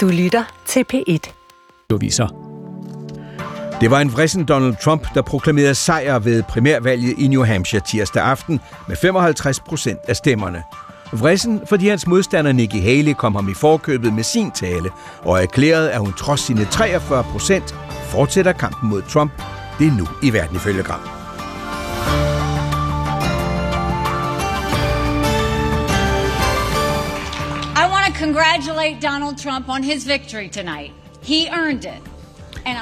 Du lytter til P1. Du viser. Det var en vrissen Donald Trump, der proklamerede sejr ved primærvalget i New Hampshire tirsdag aften med 55 procent af stemmerne. Vrissen, fordi hans modstander Nikki Haley kom ham i forkøbet med sin tale og erklærede, at hun trods sine 43 procent fortsætter kampen mod Trump. Det er nu i verden ifølge Gram. Congratulate Donald Trump on his victory tonight. He earned it.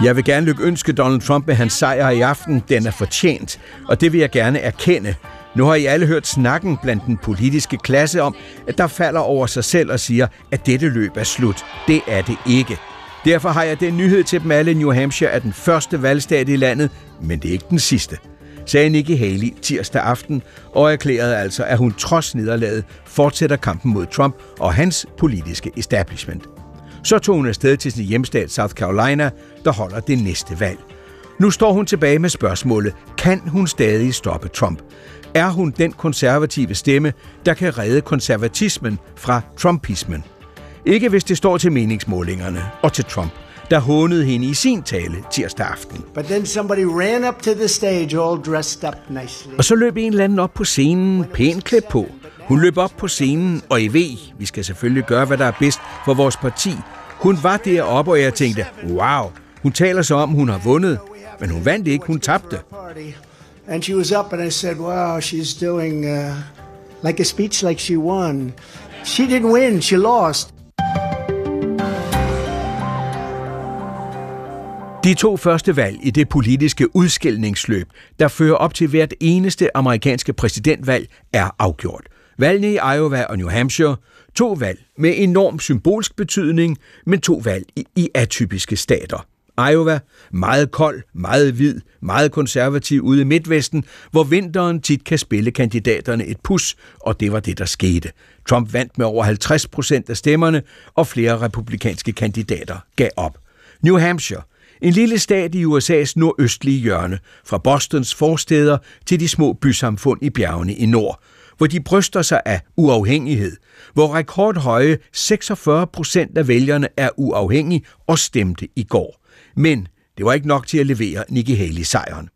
Jeg vil gerne lykønske Donald Trump med hans sejr i aften. Den er fortjent, og det vil jeg gerne erkende. Nu har I alle hørt snakken blandt den politiske klasse om, at der falder over sig selv og siger, at dette løb er slut. Det er det ikke. Derfor har jeg den nyhed til dem alle. New Hampshire er den første valgstat i landet, men det er ikke den sidste sagde Nikki Haley tirsdag aften og erklærede altså, at hun trods nederlaget fortsætter kampen mod Trump og hans politiske establishment. Så tog hun afsted til sin hjemstat South Carolina, der holder det næste valg. Nu står hun tilbage med spørgsmålet, kan hun stadig stoppe Trump? Er hun den konservative stemme, der kan redde konservatismen fra trumpismen? Ikke hvis det står til meningsmålingerne og til Trump, der hånede hende i sin tale tirsdag aften. But then somebody ran up to the stage all dressed up nicely. Og så løb en eller anden op på scenen, pænt klædt på. Hun løb op på scenen, og I ved, vi skal selvfølgelig gøre, hvad der er bedst for vores parti. Hun var deroppe, og jeg tænkte, wow, hun taler så om, hun har vundet. Men hun vandt ikke, hun tabte. And she was up, and I said, Wow, she's doing uh, like a speech like she won. She didn't win, she lost. De to første valg i det politiske udskældningsløb, der fører op til hvert eneste amerikanske præsidentvalg, er afgjort. Valgene i Iowa og New Hampshire, to valg med enorm symbolsk betydning, men to valg i, i atypiske stater. Iowa, meget kold, meget hvid, meget konservativ ude i Midtvesten, hvor vinteren tit kan spille kandidaterne et pus, og det var det, der skete. Trump vandt med over 50 procent af stemmerne, og flere republikanske kandidater gav op. New Hampshire, en lille stat i USA's nordøstlige hjørne, fra Bostons forsteder til de små bysamfund i bjergene i nord, hvor de bryster sig af uafhængighed, hvor rekordhøje 46 procent af vælgerne er uafhængige og stemte i går. Men det var ikke nok til at levere Nikki Haley sejren.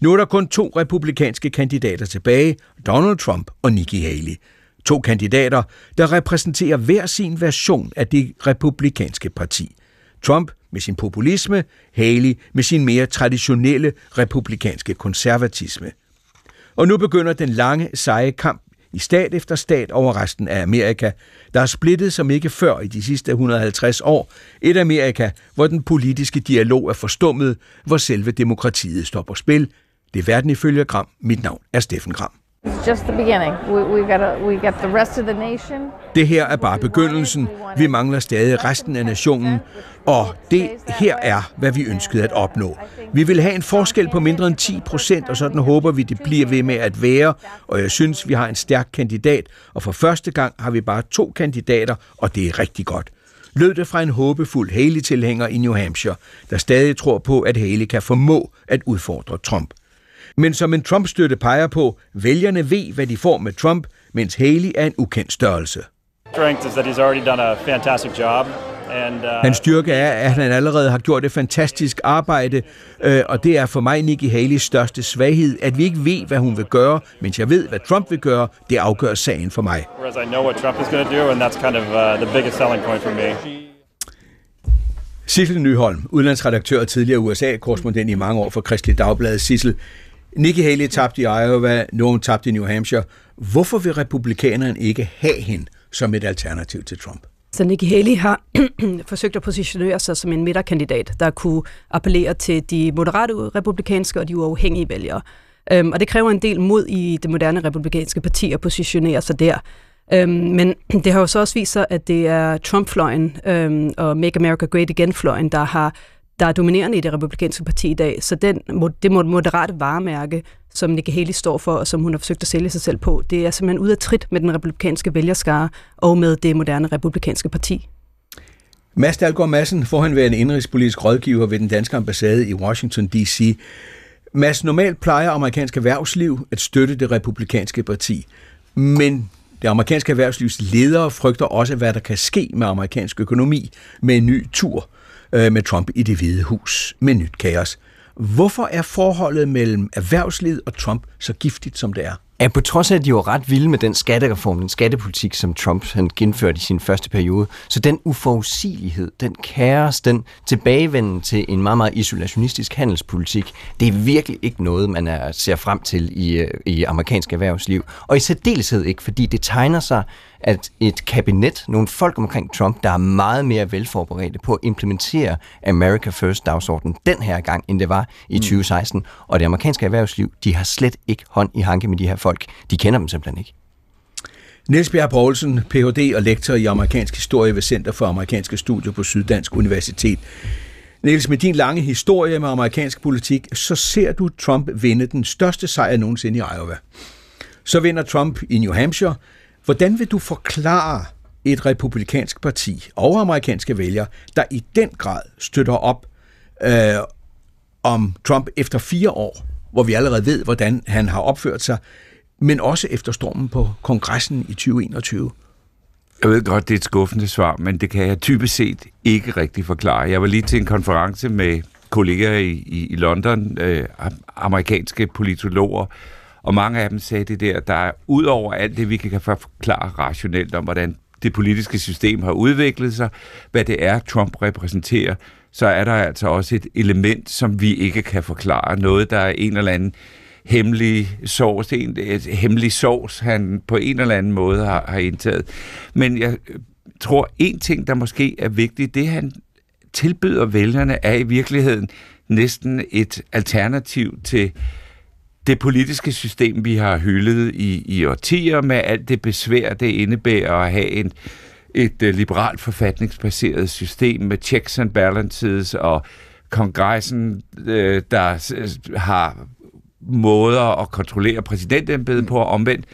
Nu er der kun to republikanske kandidater tilbage, Donald Trump og Nikki Haley. To kandidater, der repræsenterer hver sin version af det republikanske parti. Trump med sin populisme, Haley med sin mere traditionelle republikanske konservatisme. Og nu begynder den lange, seje kamp i stat efter stat over resten af Amerika, der er splittet som ikke før i de sidste 150 år. Et Amerika, hvor den politiske dialog er forstummet, hvor selve demokratiet står på spil. Det er verden ifølge Gram. Mit navn er Steffen Gram. It's just the beginning. We, we got we got the rest of the nation. Det her er bare begyndelsen. Vi mangler stadig resten af nationen, og det her er, hvad vi ønskede at opnå. Vi vil have en forskel på mindre end 10 procent, og sådan håber vi, det bliver ved med at være, og jeg synes, vi har en stærk kandidat, og for første gang har vi bare to kandidater, og det er rigtig godt. Lød det fra en håbefuld Haley-tilhænger i New Hampshire, der stadig tror på, at Haley kan formå at udfordre Trump. Men som en Trump-støtte peger på, vælgerne ved, hvad de får med Trump, mens Haley er en ukendt størrelse. strength is that he's already done a fantastic job. And uh, Hans styrke er, at han allerede har gjort et fantastisk arbejde, øh, og det er for mig Nikki Haley's største svaghed, at vi ikke ved, hvad hun vil gøre, mens jeg ved, hvad Trump vil gøre. Det afgør sagen for mig. uh. Sissel Nyholm, udlandsredaktør og tidligere USA-korrespondent i mange år for Kristelig Dagblad. Sissel, Nikki Haley tabte i Iowa, nogen tabte i New Hampshire. Hvorfor vil republikanerne ikke have hende som et alternativ til Trump? Så Nikki Haley har forsøgt at positionere sig som en midterkandidat, der kunne appellere til de moderate republikanske og de uafhængige vælgere. Øhm, og det kræver en del mod i det moderne republikanske parti at positionere sig der. Øhm, men det har jo så også vist sig, at det er Trump-fløjen øhm, og Make America Great Again-fløjen, der har der er dominerende i det republikanske parti i dag. Så den, det moderate varemærke, som Nikki Haley står for, og som hun har forsøgt at sælge sig selv på, det er simpelthen ud af trit med den republikanske vælgerskare og med det moderne republikanske parti. Mads Dahlgaard Madsen, forhenværende indrigspolitisk rådgiver ved den danske ambassade i Washington D.C. Mads, normalt plejer amerikansk erhvervsliv at støtte det republikanske parti. Men Det amerikanske erhvervslivs ledere frygter også, hvad der kan ske med amerikansk økonomi med en ny tur øh, med Trump i det hvide hus med nyt kaos. Hvorfor er forholdet mellem erhvervslivet og Trump så giftigt, som det er? at på trods af, at de var ret vilde med den skattereform, den skattepolitik, som Trump han genførte i sin første periode, så den uforudsigelighed, den kaos, den tilbagevenden til en meget, meget isolationistisk handelspolitik, det er virkelig ikke noget, man er, ser frem til i, øh, i amerikansk erhvervsliv. Og i særdeleshed ikke, fordi det tegner sig at et kabinet, nogle folk omkring Trump, der er meget mere velforberedte på at implementere America First-dagsordenen den her gang, end det var i 2016. Mm. Og det amerikanske erhvervsliv, de har slet ikke hånd i hanke med de her folk. De kender dem simpelthen ikke. Niels Bjerg Poulsen, Ph.D. og lektor i amerikansk historie ved Center for Amerikanske Studier på Syddansk Universitet. Niels, med din lange historie med amerikansk politik, så ser du Trump vinde den største sejr nogensinde i Iowa. Så vinder Trump i New Hampshire, Hvordan vil du forklare et republikansk parti og amerikanske vælgere, der i den grad støtter op øh, om Trump efter fire år, hvor vi allerede ved, hvordan han har opført sig, men også efter stormen på kongressen i 2021? Jeg ved godt, det er et skuffende svar, men det kan jeg typisk set ikke rigtig forklare. Jeg var lige til en konference med kolleger i, i, i London, øh, amerikanske politologer, og mange af dem sagde det der, der er ud over alt det, vi kan forklare rationelt om, hvordan det politiske system har udviklet sig, hvad det er, Trump repræsenterer, så er der altså også et element, som vi ikke kan forklare. Noget, der er en eller anden hemmelig sovs, en, et hemmelig sovs, han på en eller anden måde har, har indtaget. Men jeg tror, en ting, der måske er vigtig, det han tilbyder vælgerne, er i virkeligheden næsten et alternativ til det politiske system, vi har hyldet i, i årtier med alt det besvær, det indebærer at have en, et uh, liberalt forfatningsbaseret system med checks and balances og kongressen, øh, der har måder at kontrollere præsidentembedet på og omvendt.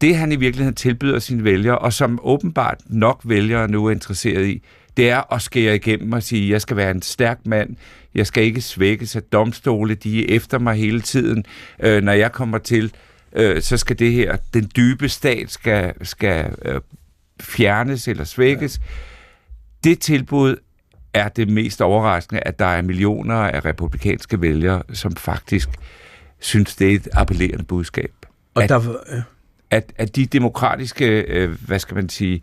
Det han i virkeligheden tilbyder sine vælgere, og som åbenbart nok vælgere nu er interesseret i, det er at skære igennem og sige, jeg skal være en stærk mand, jeg skal ikke svækkes af domstole, de er efter mig hele tiden. Øh, når jeg kommer til, øh, så skal det her, den dybe stat skal, skal øh, fjernes eller svækkes. Ja. Det tilbud er det mest overraskende, at der er millioner af republikanske vælgere, som faktisk synes, det er et appellerende budskab. Og at, der, ja. at, at de demokratiske, øh, hvad skal man sige, øh,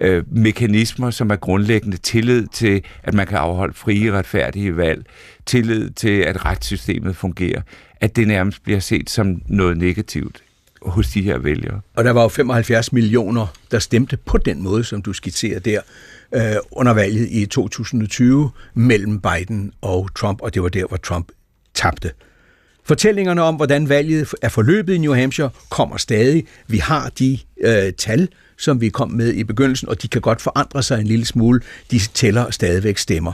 Øh, mekanismer, som er grundlæggende tillid til, at man kan afholde frie, retfærdige valg, tillid til, at retssystemet fungerer, at det nærmest bliver set som noget negativt hos de her vælgere. Og der var jo 75 millioner, der stemte på den måde, som du skitserer der, øh, under valget i 2020 mellem Biden og Trump, og det var der, hvor Trump tabte. Fortællingerne om, hvordan valget er forløbet i New Hampshire, kommer stadig. Vi har de øh, tal, som vi kom med i begyndelsen, og de kan godt forandre sig en lille smule. De tæller stadigvæk stemmer.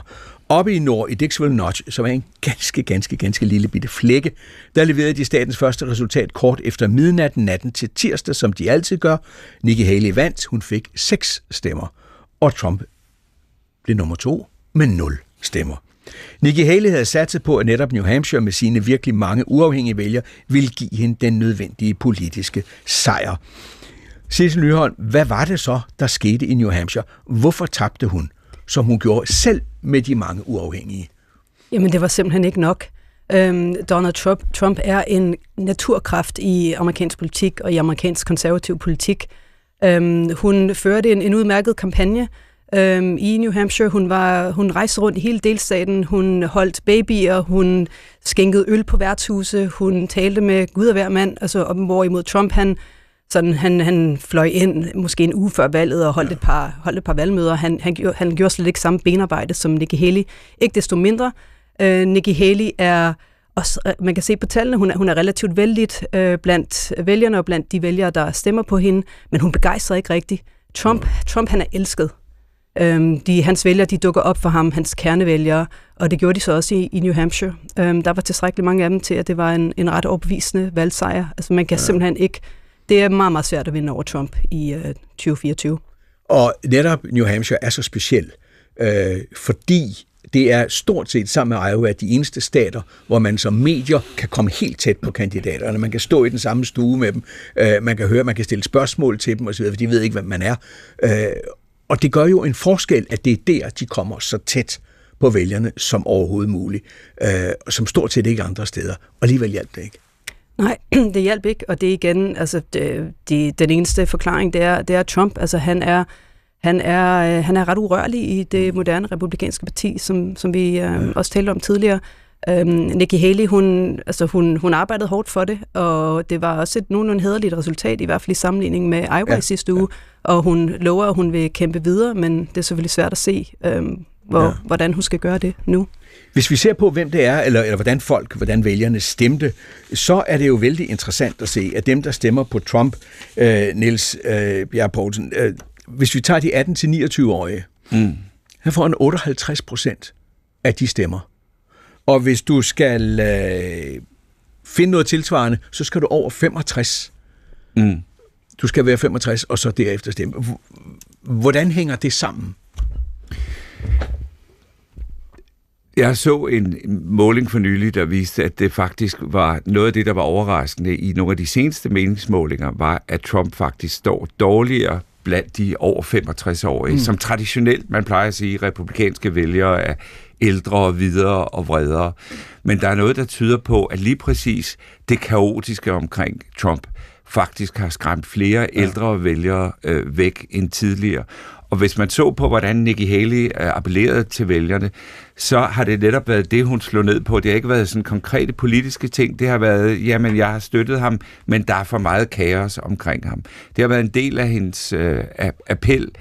Oppe i nord, i Dixville Notch, som er en ganske, ganske, ganske lille bitte flække, der leverede de statens første resultat kort efter midnat natten til tirsdag, som de altid gør. Nikki Haley vandt, hun fik seks stemmer, og Trump blev nummer to med nul stemmer. Nikki Haley havde satset på, at netop New Hampshire med sine virkelig mange uafhængige vælgere ville give hende den nødvendige politiske sejr. Sissel Nyholm, hvad var det så, der skete i New Hampshire? Hvorfor tabte hun, som hun gjorde selv med de mange uafhængige? Jamen, det var simpelthen ikke nok. Øhm, Donald Trump, Trump er en naturkraft i amerikansk politik og i amerikansk konservativ politik. Øhm, hun førte en, en udmærket kampagne øhm, i New Hampshire. Hun, var, hun rejste rundt i hele delstaten. Hun holdt babyer. Hun skænkede øl på værtshuse. Hun talte med Gud og hver mand. Altså, hvorimod Trump, han sådan, han, han fløj ind måske en uge før valget og holdt, ja. et, par, holdt et par valgmøder. Han, han, gjorde, han gjorde slet ikke samme benarbejde som Nikki Haley. Ikke desto mindre. Øh, Nikki Haley er også, man kan se på tallene, hun er, hun er relativt vældig øh, blandt vælgerne og blandt de vælgere, der stemmer på hende, men hun begejstrer ikke rigtigt. Trump. Trump han er elsket. Øhm, de, hans vælgere, de dukker op for ham, hans kernevælgere, og det gjorde de så også i, i New Hampshire. Øhm, der var tilstrækkeligt mange af dem til, at det var en, en ret overbevisende valgsejr. Altså man kan ja. simpelthen ikke det er meget, meget svært at vinde over Trump i øh, 2024. Og netop New Hampshire er så speciel, øh, fordi det er stort set sammen med Iowa de eneste stater, hvor man som medier kan komme helt tæt på kandidaterne. Man kan stå i den samme stue med dem, øh, man kan høre, man kan stille spørgsmål til dem osv., for de ved ikke, hvem man er. Øh, og det gør jo en forskel, at det er der, de kommer så tæt på vælgerne som overhovedet muligt, øh, som stort set ikke andre steder. Og alligevel hjalp det ikke. Nej, det hjalp ikke, og det er igen, altså det, det, den eneste forklaring, det er, det er Trump. Altså han er, han er, øh, han er ret urørlig i det moderne republikanske parti, som, som vi øh, også talte om tidligere. Øhm, Nikki Haley, hun, altså hun, hun arbejdede hårdt for det, og det var også et nogenlunde hederligt resultat, i hvert fald i sammenligning med Iowa ja, sidste uge, ja. og hun lover, at hun vil kæmpe videre, men det er selvfølgelig svært at se, øhm, hvor, ja. hvordan hun skal gøre det nu. Hvis vi ser på, hvem det er, eller, eller hvordan folk, hvordan vælgerne stemte, så er det jo vældig interessant at se, at dem, der stemmer på Trump, øh, Niels øh, Bjerg Poulsen, øh, hvis vi tager de 18-29-årige, mm. han får en 58 procent af de stemmer. Og hvis du skal øh, finde noget tilsvarende, så skal du over 65. Mm. Du skal være 65, og så derefter stemme. Hvordan hænger det sammen? Jeg så en måling for nylig, der viste, at det faktisk var noget af det, der var overraskende i nogle af de seneste meningsmålinger, var, at Trump faktisk står dårligere blandt de over 65-årige, mm. som traditionelt, man plejer at sige, republikanske vælgere er ældre og videre og vredere. Men der er noget, der tyder på, at lige præcis det kaotiske omkring Trump faktisk har skræmt flere ældre vælgere øh, væk end tidligere. Og hvis man så på, hvordan Nikki Haley øh, appellerede til vælgerne, så har det netop været det, hun slog ned på. Det har ikke været sådan konkrete politiske ting. Det har været, jamen, jeg har støttet ham, men der er for meget kaos omkring ham. Det har været en del af hendes øh, appel,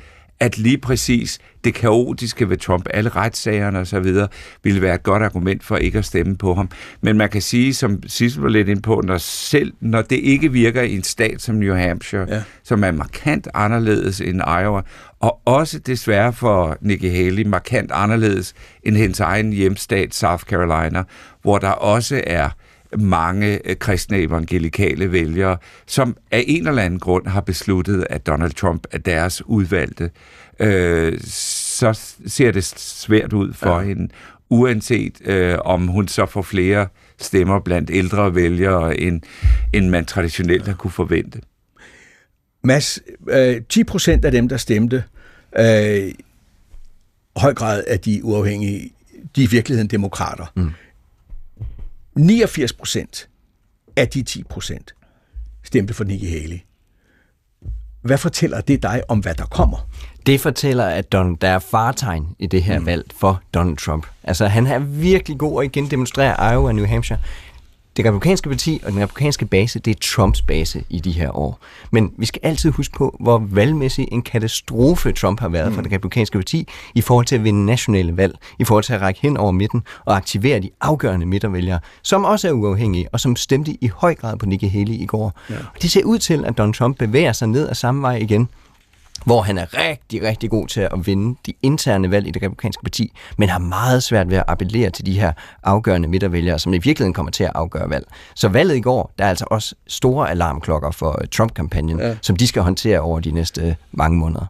at lige præcis det kaotiske ved Trump, alle retssagerne og så videre, ville være et godt argument for ikke at stemme på ham. Men man kan sige, som Sissel var lidt ind på, når, selv, når det ikke virker i en stat som New Hampshire, ja. som er markant anderledes end Iowa, og også desværre for Nikki Haley markant anderledes end hendes egen hjemstat South Carolina, hvor der også er mange øh, kristne evangelikale vælgere, som af en eller anden grund har besluttet, at Donald Trump er deres udvalgte, øh, så ser det svært ud for ja. hende, uanset øh, om hun så får flere stemmer blandt ældre vælgere, end, end man traditionelt har kunne forvente. Mads, øh, 10 procent af dem, der stemte, øh, høj grad af de uafhængige, de er i virkeligheden demokrater. Mm. 89 procent af de 10 procent stemte for Nikki Haley. Hvad fortæller det dig om, hvad der kommer? Det fortæller, at Don, der er fartegn i det her mm. valg for Donald Trump. Altså, han er virkelig god at igen demonstrere Iowa og New Hampshire det republikanske parti og den republikanske base, det er Trumps base i de her år. Men vi skal altid huske på, hvor valgmæssig en katastrofe Trump har været mm. for det republikanske parti i forhold til at vinde nationale valg, i forhold til at række hen over midten og aktivere de afgørende midtervælgere, som også er uafhængige og som stemte i høj grad på Nikki Haley i går. Ja. Og det ser ud til, at Donald Trump bevæger sig ned ad samme vej igen hvor han er rigtig, rigtig god til at vinde de interne valg i det republikanske parti, men har meget svært ved at appellere til de her afgørende midtervælgere, som i virkeligheden kommer til at afgøre valg. Så valget i går, der er altså også store alarmklokker for Trump-kampagnen, ja. som de skal håndtere over de næste mange måneder.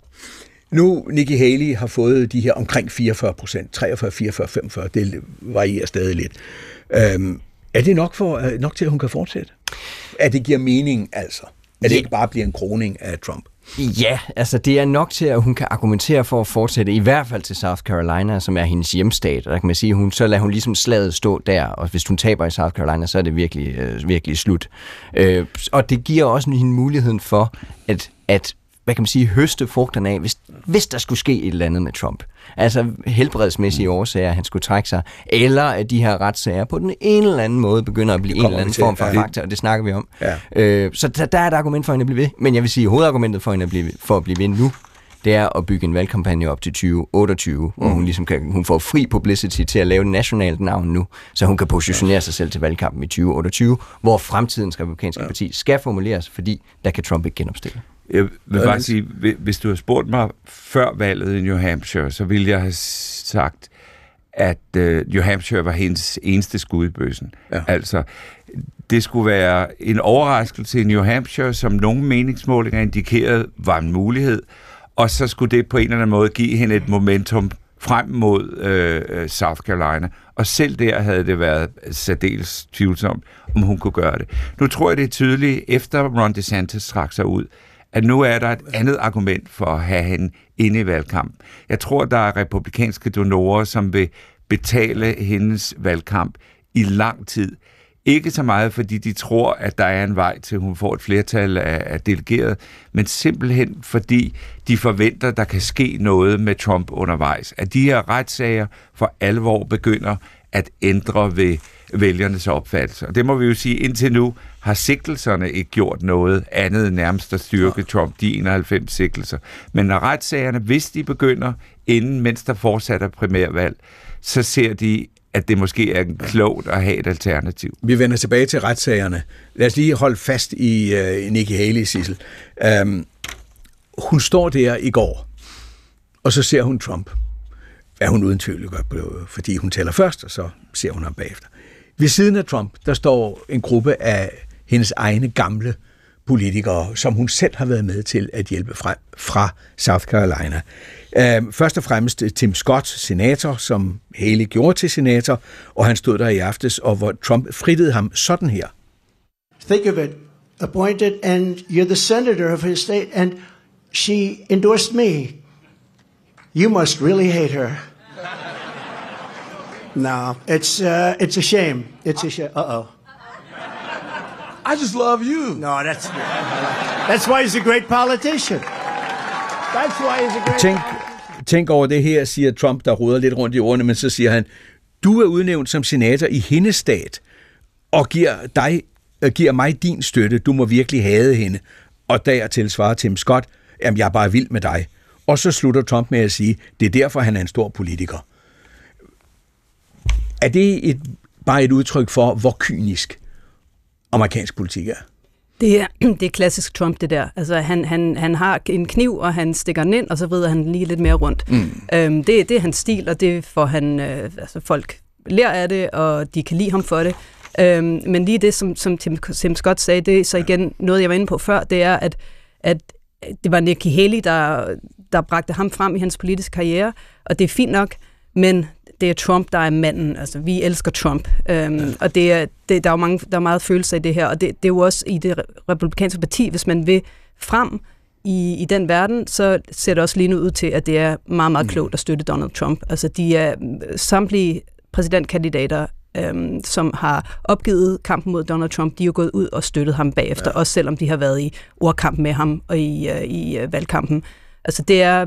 Nu, Nikki Haley har fået de her omkring 44 procent, 43, 44, 45, det varierer stadig lidt. Øhm, er det nok, for, øh, nok til, at hun kan fortsætte? At det giver mening, altså? At det ikke bare bliver en kroning af Trump? Ja, altså det er nok til, at hun kan argumentere for at fortsætte, i hvert fald til South Carolina, som er hendes hjemstat. Og der kan man sige, hun, så lader hun ligesom slaget stå der, og hvis hun taber i South Carolina, så er det virkelig, øh, virkelig slut. Øh, og det giver også hende muligheden for, at, at hvad kan man sige, høste frugterne af, hvis, hvis der skulle ske et eller andet med Trump. Altså helbredsmæssige mm. årsager, at han skulle trække sig, eller at de her retssager på den ene eller anden måde begynder at blive en eller anden form for ja. faktor, og det snakker vi om. Ja. Øh, så der, der er et argument for hende at blive ved, men jeg vil sige, at hovedargumentet for hende at blive, for at blive ved nu, det er at bygge en valgkampagne op til 2028, mm. hvor hun ligesom kan, hun får fri publicity til at lave et nationalt navn nu, så hun kan positionere sig selv til valgkampen i 2028, hvor fremtidens republikanske ja. parti skal formuleres, fordi der kan Trump ikke genopstille. Jeg vil bare sige, hvis du har spurgt mig før valget i New Hampshire, så ville jeg have sagt, at uh, New Hampshire var hendes eneste skud i bøssen. Ja. Altså, det skulle være en overraskelse i New Hampshire, som nogle meningsmålinger indikerede var en mulighed, og så skulle det på en eller anden måde give hende et momentum frem mod øh, South Carolina. Og selv der havde det været særdeles tvivlsomt, om hun kunne gøre det. Nu tror jeg, det er tydeligt, efter Ron DeSantis trak sig ud, at nu er der et andet argument for at have hende inde i valgkamp. Jeg tror, der er republikanske donorer, som vil betale hendes valgkamp i lang tid. Ikke så meget, fordi de tror, at der er en vej til, at hun får et flertal af, af delegeret, men simpelthen fordi de forventer, at der kan ske noget med Trump undervejs. At de her retssager for alvor begynder at ændre ved vælgernes opfattelse. Og det må vi jo sige, indtil nu har sigtelserne ikke gjort noget andet end nærmest at styrke Trump, de 91 sigtelser. Men når retssagerne, hvis de begynder inden, mens der fortsat er primærvalg, så ser de at det måske er klogt at have et alternativ. Vi vender tilbage til retssagerne. Lad os lige holde fast i uh, Nikki Haley, Sissel. Um, hun står der i går, og så ser hun Trump. Hvad hun uden tvivl gør, fordi hun tæller først, og så ser hun ham bagefter. Ved siden af Trump, der står en gruppe af hendes egne gamle politikere, som hun selv har været med til at hjælpe frem fra South Carolina. Uh, først og fremmest øh, Tim Scott, senator, som Haley gjorde til senator, og han stod der i aftes, og hvor Trump fritede ham sådan her. Think of it. Appointed, and you're the senator of his state, and she endorsed me. You must really hate her. No, it's uh, it's a shame. It's a shame. Uh oh. I just love you. No, that's that's why he's a great politician. That's why he's a great. Tænk, tænk over det her, siger Trump, der ruder lidt rundt i ordene, men så siger han, du er udnævnt som senator i hendes stat, og giver, dig, øh, giver mig din støtte. Du må virkelig hade hende. Og dertil svarer Tim Scott, jamen jeg er bare vild med dig. Og så slutter Trump med at sige, det er derfor, han er en stor politiker. Er det et, bare et udtryk for, hvor kynisk amerikansk politik er? Det er, det er klassisk Trump, det der. Altså, han, han, han har en kniv, og han stikker den ind, og så vrider han lige lidt mere rundt. Mm. Øhm, det, det er hans stil, og det får han... Øh, altså, folk lærer af det, og de kan lide ham for det. Øhm, men lige det, som, som Tim, Tim Scott sagde, det er så igen noget, jeg var inde på før, det er, at, at det var Nikki Haley, der, der bragte ham frem i hans politiske karriere, og det er fint nok, men det er Trump, der er manden. Altså, vi elsker Trump. Øhm, ja. Og det er, det, der, er jo mange, der er meget følelse i det her, og det, det er jo også i det republikanske parti, hvis man vil frem i, i den verden, så ser det også lige nu ud til, at det er meget, meget klogt at støtte Donald Trump. Altså, de er samtlige præsidentkandidater, øhm, som har opgivet kampen mod Donald Trump, de er jo gået ud og støttet ham bagefter, ja. også selvom de har været i ordkamp med ham og i, uh, i uh, valgkampen. Altså, det er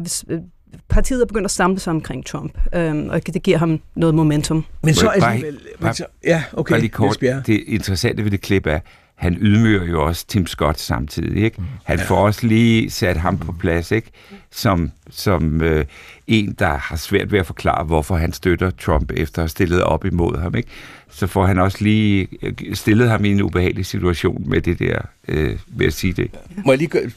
partiet er begyndt at samle sig omkring Trump, øhm, og det giver ham noget momentum. Men så er det... Bare, ja, okay. Bare lige kort, det interessante ved det klip er, han ydmyger jo også Tim Scott samtidig. Ikke? Han får også lige sat ham på plads ikke? som, som øh, en, der har svært ved at forklare, hvorfor han støtter Trump efter at have stillet op imod ham. Ikke? Så får han også lige øh, stillet ham i en ubehagelig situation med det der, øh, ved at sige det. Må jeg lige gøre...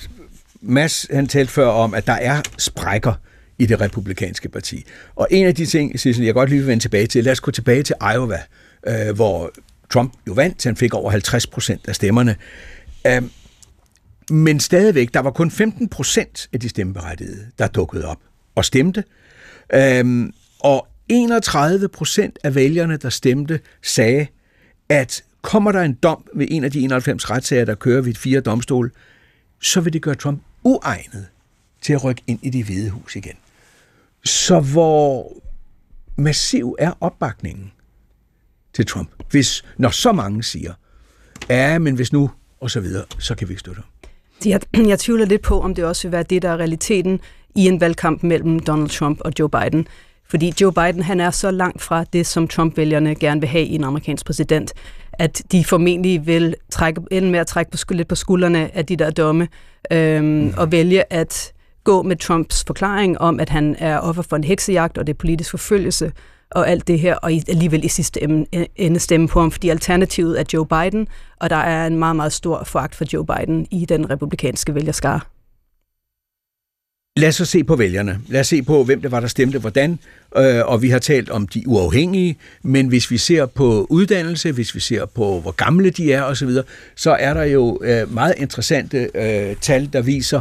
Mads, han talte før om, at der er sprækker i det republikanske parti. Og en af de ting, Cecil, jeg godt lige vil vende tilbage til, lad os gå tilbage til Iowa, øh, hvor Trump jo vandt, han fik over 50 procent af stemmerne. Øh, men stadigvæk, der var kun 15 procent af de stemmeberettigede, der dukkede op og stemte. Øh, og 31 procent af vælgerne, der stemte, sagde, at kommer der en dom ved en af de 91 retssager, der kører ved fire domstol, så vil det gøre Trump uegnet til at rykke ind i det hvide hus igen. Så hvor massiv er opbakningen til Trump, hvis når så mange siger, ja, men hvis nu, og så videre, så kan vi ikke støtte jeg, jeg tvivler lidt på, om det også vil være det, der er realiteten i en valgkamp mellem Donald Trump og Joe Biden. Fordi Joe Biden han er så langt fra det, som Trump-vælgerne gerne vil have i en amerikansk præsident, at de formentlig vil trække, ende med at trække på, lidt på skuldrene af de der domme, øhm, mm. og vælge at gå med Trumps forklaring om, at han er offer for en heksejagt, og det er politisk forfølgelse, og alt det her, og alligevel i sidste ende stemme på ham, fordi alternativet er Joe Biden, og der er en meget, meget stor foragt for Joe Biden i den republikanske vælgerskare. Lad os så se på vælgerne. Lad os se på, hvem det var, der stemte hvordan. Øh, og vi har talt om de uafhængige, men hvis vi ser på uddannelse, hvis vi ser på, hvor gamle de er osv., så, så er der jo øh, meget interessante øh, tal, der viser,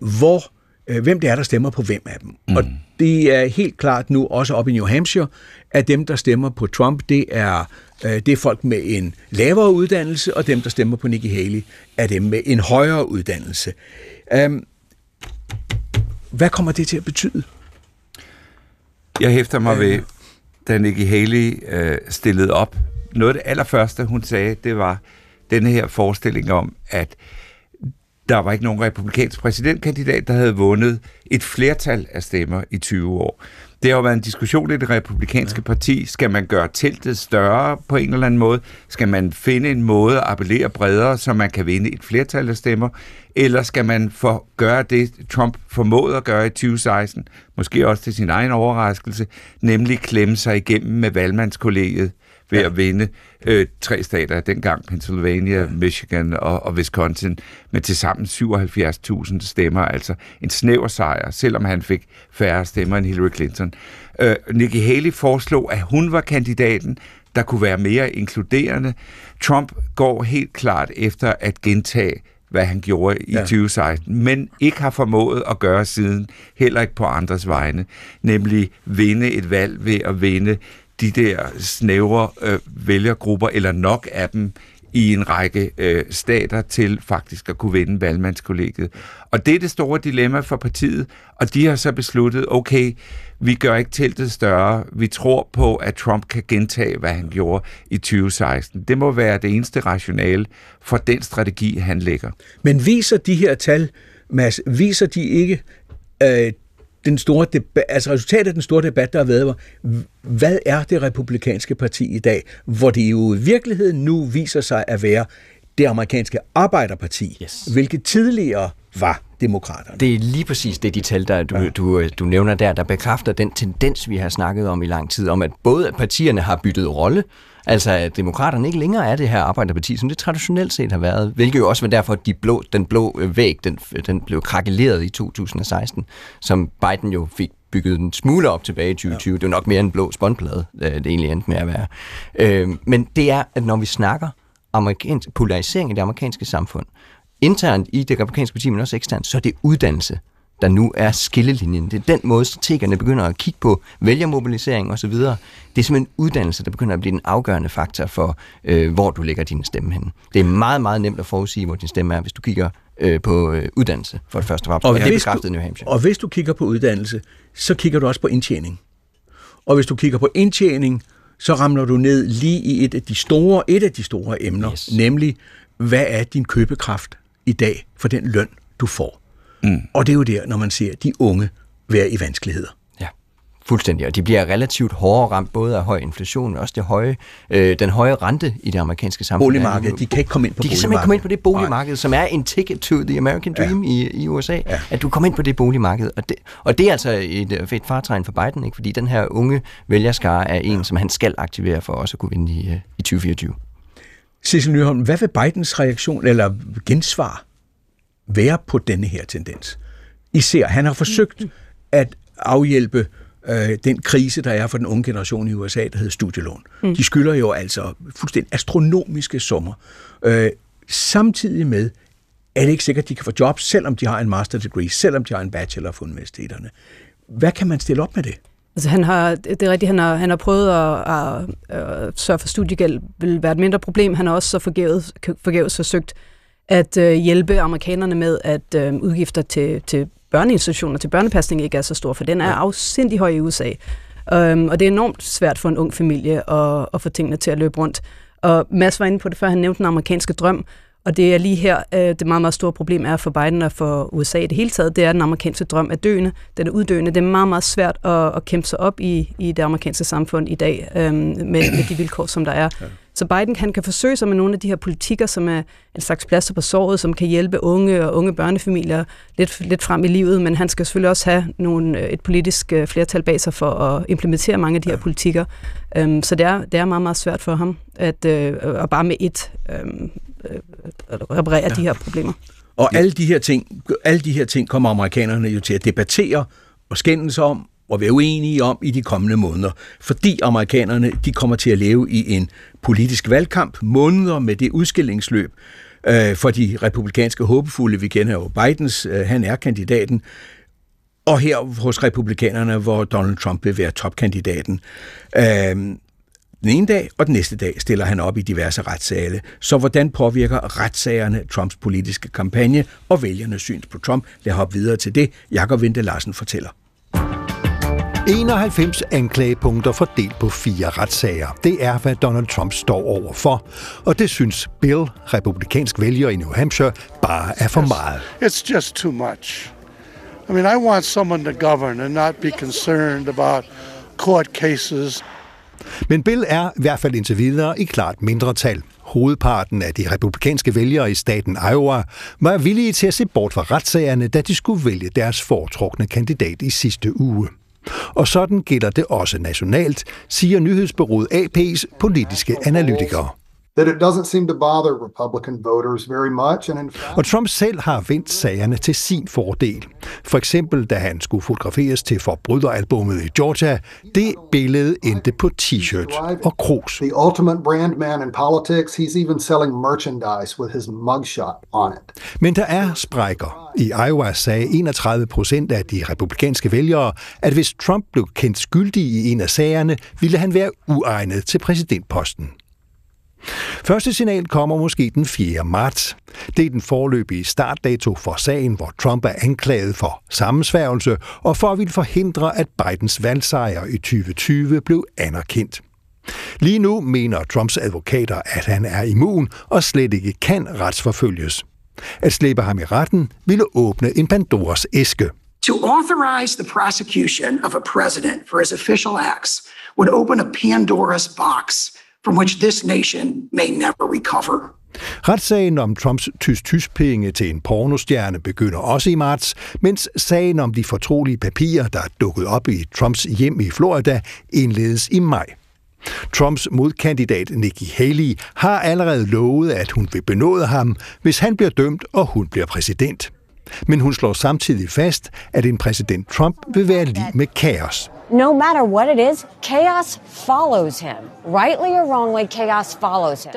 hvor øh, hvem det er, der stemmer på hvem af dem. Mm. Og det er helt klart nu også op i New Hampshire, at dem, der stemmer på Trump, det er, øh, det er folk med en lavere uddannelse, og dem, der stemmer på Nikki Haley, er dem med en højere uddannelse. Um, hvad kommer det til at betyde? Jeg hæfter mig ved, da Nikki Haley øh, stillede op. Noget af det allerførste, hun sagde, det var denne her forestilling om, at der var ikke nogen republikansk præsidentkandidat, der havde vundet et flertal af stemmer i 20 år. Det har jo været en diskussion i det republikanske parti. Skal man gøre teltet større på en eller anden måde? Skal man finde en måde at appellere bredere, så man kan vinde et flertal af stemmer? Eller skal man for gøre det, Trump formåede at gøre i 2016, måske også til sin egen overraskelse, nemlig klemme sig igennem med valgmandskollegiet ved ja. at vinde øh, tre stater, dengang Pennsylvania, ja. Michigan og, og Wisconsin, med til sammen 77.000 stemmer, altså en snæver sejr, selvom han fik færre stemmer end Hillary Clinton. Øh, Nikki Haley foreslog, at hun var kandidaten, der kunne være mere inkluderende. Trump går helt klart efter at gentage hvad han gjorde i ja. 2016, men ikke har formået at gøre siden, heller ikke på andres vegne, nemlig vinde et valg ved at vinde de der snævre øh, vælgergrupper, eller nok af dem, i en række øh, stater til faktisk at kunne vinde valgmandskollegiet. Og det er det store dilemma for partiet, og de har så besluttet, okay, vi gør ikke teltet større, vi tror på, at Trump kan gentage, hvad han gjorde i 2016. Det må være det eneste rationale for den strategi, han lægger. Men viser de her tal, Mads, viser de ikke øh, den store debat, altså resultatet af den store debat, der har været, var, hvad er det republikanske parti i dag, hvor det jo i virkeligheden nu viser sig at være det amerikanske arbejderparti, yes. hvilket tidligere var demokraterne. Det er lige præcis det, de tal, der du, ja. du, du nævner der, der bekræfter den tendens, vi har snakket om i lang tid, om at både partierne har byttet rolle, Altså, at demokraterne ikke længere er det her arbejderparti, som det traditionelt set har været, hvilket jo også var derfor, at de blå, den blå væg, den, den blev krakeleret i 2016, som Biden jo fik bygget en smule op tilbage i 2020. Ja. Det er nok mere en blå spåndplade, øh, det egentlig endte med at være. Øh, men det er, at når vi snakker amerikansk, polarisering i det amerikanske samfund, internt i det republikanske parti, men også eksternt, så er det uddannelse, der nu er skillelinjen. Det er den måde, strategerne begynder at kigge på vælgermobilisering osv. Det er simpelthen uddannelse, der begynder at blive den afgørende faktor for, øh, hvor du lægger din stemme hen. Det er meget, meget nemt at forudsige, hvor din stemme er, hvis du kigger øh, på øh, uddannelse for det første. Og, det er bekræftet New Hampshire. Og hvis du kigger på uddannelse, så kigger du også på indtjening. Og hvis du kigger på indtjening, så ramler du ned lige i et af de store, et af de store emner, yes. nemlig hvad er din købekraft i dag for den løn, du får. Mm. Og det er jo der, når man ser de unge være i vanskeligheder. Ja, fuldstændig. Og de bliver relativt hårdere ramt, både af høj inflation, men også det høje, øh, den høje rente i det amerikanske samfund. Boligmarkedet, de kan ikke komme ind på De kan simpelthen ikke komme ind på det boligmarked, Nej. som er en ticket to the American Dream ja. i, i USA. Ja. At du kommer ind på det boligmarked. Og det, og det er altså et fedt fartegn for Biden, ikke? fordi den her unge vælgerskare er en, ja. som han skal aktivere for også at kunne vinde i, øh, i 2024. Cecil Nyholm, hvad vil Bidens reaktion eller gensvar være på denne her tendens. Især, han har forsøgt at afhjælpe øh, den krise, der er for den unge generation i USA, der hedder studielån. Mm. De skylder jo altså fuldstændig astronomiske summer. Øh, samtidig med, er det ikke sikkert, at de kan få job, selvom de har en master degree, selvom de har en bachelor fra universiteterne. Hvad kan man stille op med det? Altså han har, det er rigtigt, han har, han har prøvet at, at, at sørge for studiegæld vil være et mindre problem. Han har også så forgæves, forgæves forsøgt at øh, hjælpe amerikanerne med, at øh, udgifter til, til børneinstitutioner, til børnepasning ikke er så store, for den er afsindig høj i USA. Um, og det er enormt svært for en ung familie at, at få tingene til at løbe rundt. Og Mads var inde på det før, han nævnte den amerikanske drøm, og det er lige her, øh, det meget, meget store problem er for Biden og for USA i det hele taget, det er, at den amerikanske drøm er døende. Den er uddøende. Det er meget, meget svært at, at kæmpe sig op i, i det amerikanske samfund i dag øhm, med, med de vilkår, som der er. Ja. Så Biden kan, kan forsøge sig med nogle af de her politikker, som er en slags plaster på såret, som kan hjælpe unge og unge børnefamilier lidt, lidt frem i livet, men han skal selvfølgelig også have nogle, øh, et politisk øh, flertal bag sig for at implementere mange af de her politikker. Um, så det er, det er meget, meget svært for ham at, uh, at bare med et um, reparere ja. de her problemer. Og alle de her ting, alle de her ting kommer amerikanerne jo til at debattere og skændes om og være uenige om i de kommende måneder, fordi amerikanerne de kommer til at leve i en politisk valgkamp, måneder med det udskillingsløb øh, for de republikanske håbefulde. Vi kender jo Bidens, øh, han er kandidaten, og her hos republikanerne, hvor Donald Trump vil være topkandidaten. Øh, den ene dag, og den næste dag stiller han op i diverse retssale. Så hvordan påvirker retssagerne Trumps politiske kampagne og vælgernes syns på Trump? Lad hoppe videre til det, Jakob Vente Larsen fortæller. 91 anklagepunkter fordelt på fire retssager. Det er, hvad Donald Trump står over for. Og det synes Bill, republikansk vælger i New Hampshire, bare er for meget. It's just too much. I mean, I want someone to govern and not be concerned about court cases. Men Bill er i hvert fald indtil videre i klart mindretal. Hovedparten af de republikanske vælgere i staten Iowa var villige til at se bort fra retssagerne, da de skulle vælge deres foretrukne kandidat i sidste uge. Og sådan gælder det også nationalt, siger nyhedsbyrået AP's politiske analytikere that it doesn't seem to bother Republican voters very much. And in fact, og Trump selv har vendt sagerne til sin fordel. For eksempel, da han skulle fotograferes til forbryderalbummet i Georgia, det billede endte på t-shirts og krus. The ultimate brand man in politics, he's even selling merchandise with his mugshot on it. Men der er sprækker. I Iowa sagde 31 procent af de republikanske vælgere, at hvis Trump blev kendt skyldig i en af sagerne, ville han være uegnet til præsidentposten. Første signal kommer måske den 4. marts. Det er den forløbige startdato for sagen, hvor Trump er anklaget for sammensværgelse og for at ville forhindre, at Bidens valgsejr i 2020 blev anerkendt. Lige nu mener Trumps advokater, at han er immun og slet ikke kan retsforfølges. At slippe ham i retten ville åbne en Pandoras æske. To authorize the prosecution of a president for his official acts would open a Pandora's box from which this nation may never recover. Retssagen om Trumps tysk-tysk-penge til en pornostjerne begynder også i marts, mens sagen om de fortrolige papirer, der er dukket op i Trumps hjem i Florida, indledes i maj. Trumps modkandidat Nikki Haley har allerede lovet, at hun vil benåde ham, hvis han bliver dømt og hun bliver præsident. Men hun slår samtidig fast, at en præsident Trump vil være lige med kaos. no matter what it is, chaos follows him. Rightly or wrongly, chaos follows him.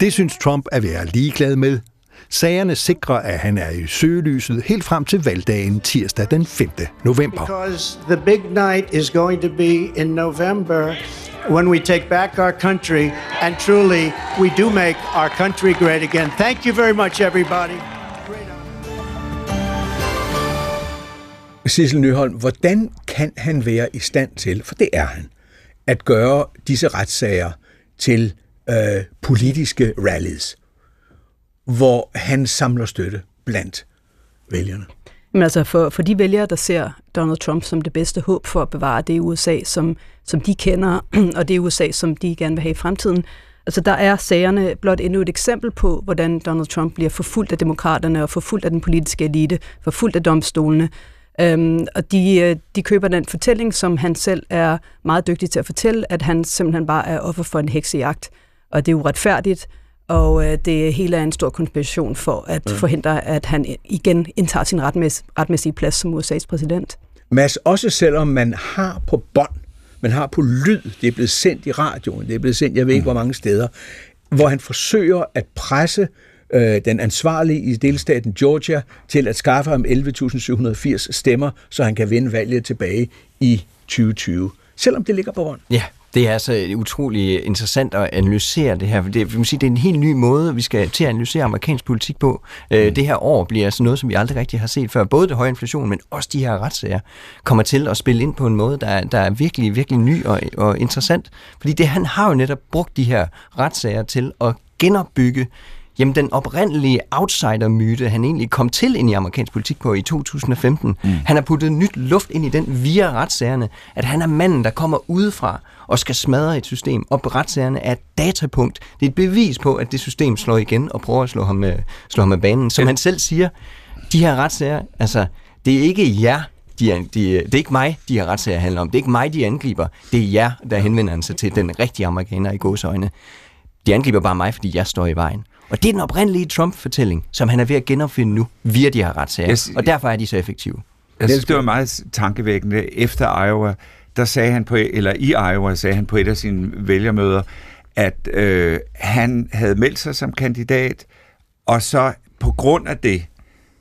Det synes Trump at være ligeglad med. Sagerne sikrer, at han er i søgelyset helt frem til valgdagen tirsdag den 5. november. Because the big night is going to be in November when we take back our country and truly we do make our country great again. Thank you very much, everybody. Sissel Nyholm, hvordan kan han være i stand til, for det er han, at gøre disse retssager til øh, politiske rallies, hvor han samler støtte blandt vælgerne? Men altså for, for de vælgere, der ser Donald Trump som det bedste håb for at bevare det USA, som, som de kender, og det USA, som de gerne vil have i fremtiden, Altså der er sagerne blot endnu et eksempel på, hvordan Donald Trump bliver forfulgt af demokraterne og forfulgt af den politiske elite, forfulgt af domstolene, Øhm, og de, øh, de køber den fortælling, som han selv er meget dygtig til at fortælle, at han simpelthen bare er offer for en heksejagt. Og det er uretfærdigt, og øh, det hele er en stor konspiration for at ja. forhindre, at han igen indtager sin retmæs- retmæssige plads som USA's præsident. Mads, også selvom man har på bånd, man har på lyd, det er blevet sendt i radioen, det er blevet sendt, jeg ved ikke mm. hvor mange steder, hvor han forsøger at presse øh, den ansvarlige i delstaten Georgia til at skaffe ham 11.780 stemmer, så han kan vinde valget tilbage i 2020. Selvom det ligger på hånd. Ja, det er altså utrolig interessant at analysere det her. Det, vi må sige, det er en helt ny måde, vi skal til at analysere amerikansk politik på. Øh, mm. Det her år bliver altså noget, som vi aldrig rigtig har set før. Både det høje inflation, men også de her retssager kommer til at spille ind på en måde, der, der er virkelig, virkelig ny og, og interessant. Fordi det, han har jo netop brugt de her retssager til at genopbygge jamen den oprindelige outsider-myte, han egentlig kom til ind i amerikansk politik på i 2015, mm. han har puttet nyt luft ind i den via retssagerne, at han er manden, der kommer udefra og skal smadre et system, og retssagerne er et datapunkt. Det er et bevis på, at det system slår igen og prøver at slå ham med, slå ham med banen. Som han selv siger, de her retssager, altså, det er ikke jer, de, de, det er ikke mig, de her retssager handler om. Det er ikke mig, de angriber. Det er jer, der henvender sig til den rigtige amerikaner i gåsøjne. De angriber bare mig, fordi jeg står i vejen. Og det er den oprindelige Trump-fortælling, som han er ved at genopfinde nu via de her retssager. Yes. Og derfor er de så effektive. Jeg synes, det var meget tankevækkende. Efter Iowa, der sagde han på, eller i Iowa sagde han på et af sine vælgermøder, at øh, han havde meldt sig som kandidat, og så på grund af det,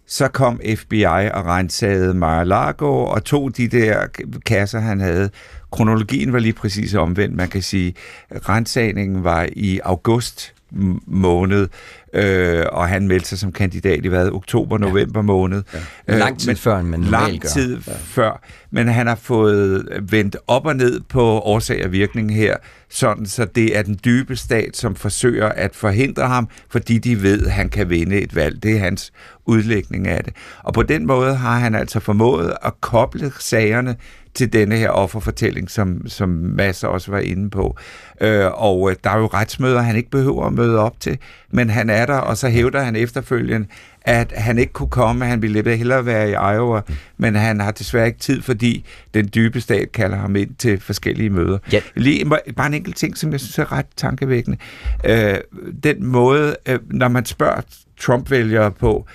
så kom FBI og rensagede Mar-a-Lago og tog de der kasser, han havde. Kronologien var lige præcis omvendt. Man kan sige, rensagningen var i august måned, øh, og han meldte sig som kandidat i hvad, oktober, november ja. måned. Ja. Lang tid men, før, man Lang gør. tid ja. før, men han har fået vendt op og ned på årsag og virkning her, sådan så det er den dybe stat, som forsøger at forhindre ham, fordi de ved, at han kan vinde et valg. Det er hans udlægning af det. Og på den måde har han altså formået at koble sagerne til denne her offerfortælling, som, som Mads også var inde på. Øh, og øh, der er jo retsmøder, han ikke behøver at møde op til, men han er der, og så hævder han efterfølgende, at han ikke kunne komme, han ville hellere være i Iowa, men han har desværre ikke tid, fordi den dybe stat kalder ham ind til forskellige møder. Ja. Lige, bare en enkelt ting, som jeg synes er ret tankevækkende. Øh, den måde, øh, når man spørger Trump-vælgere på,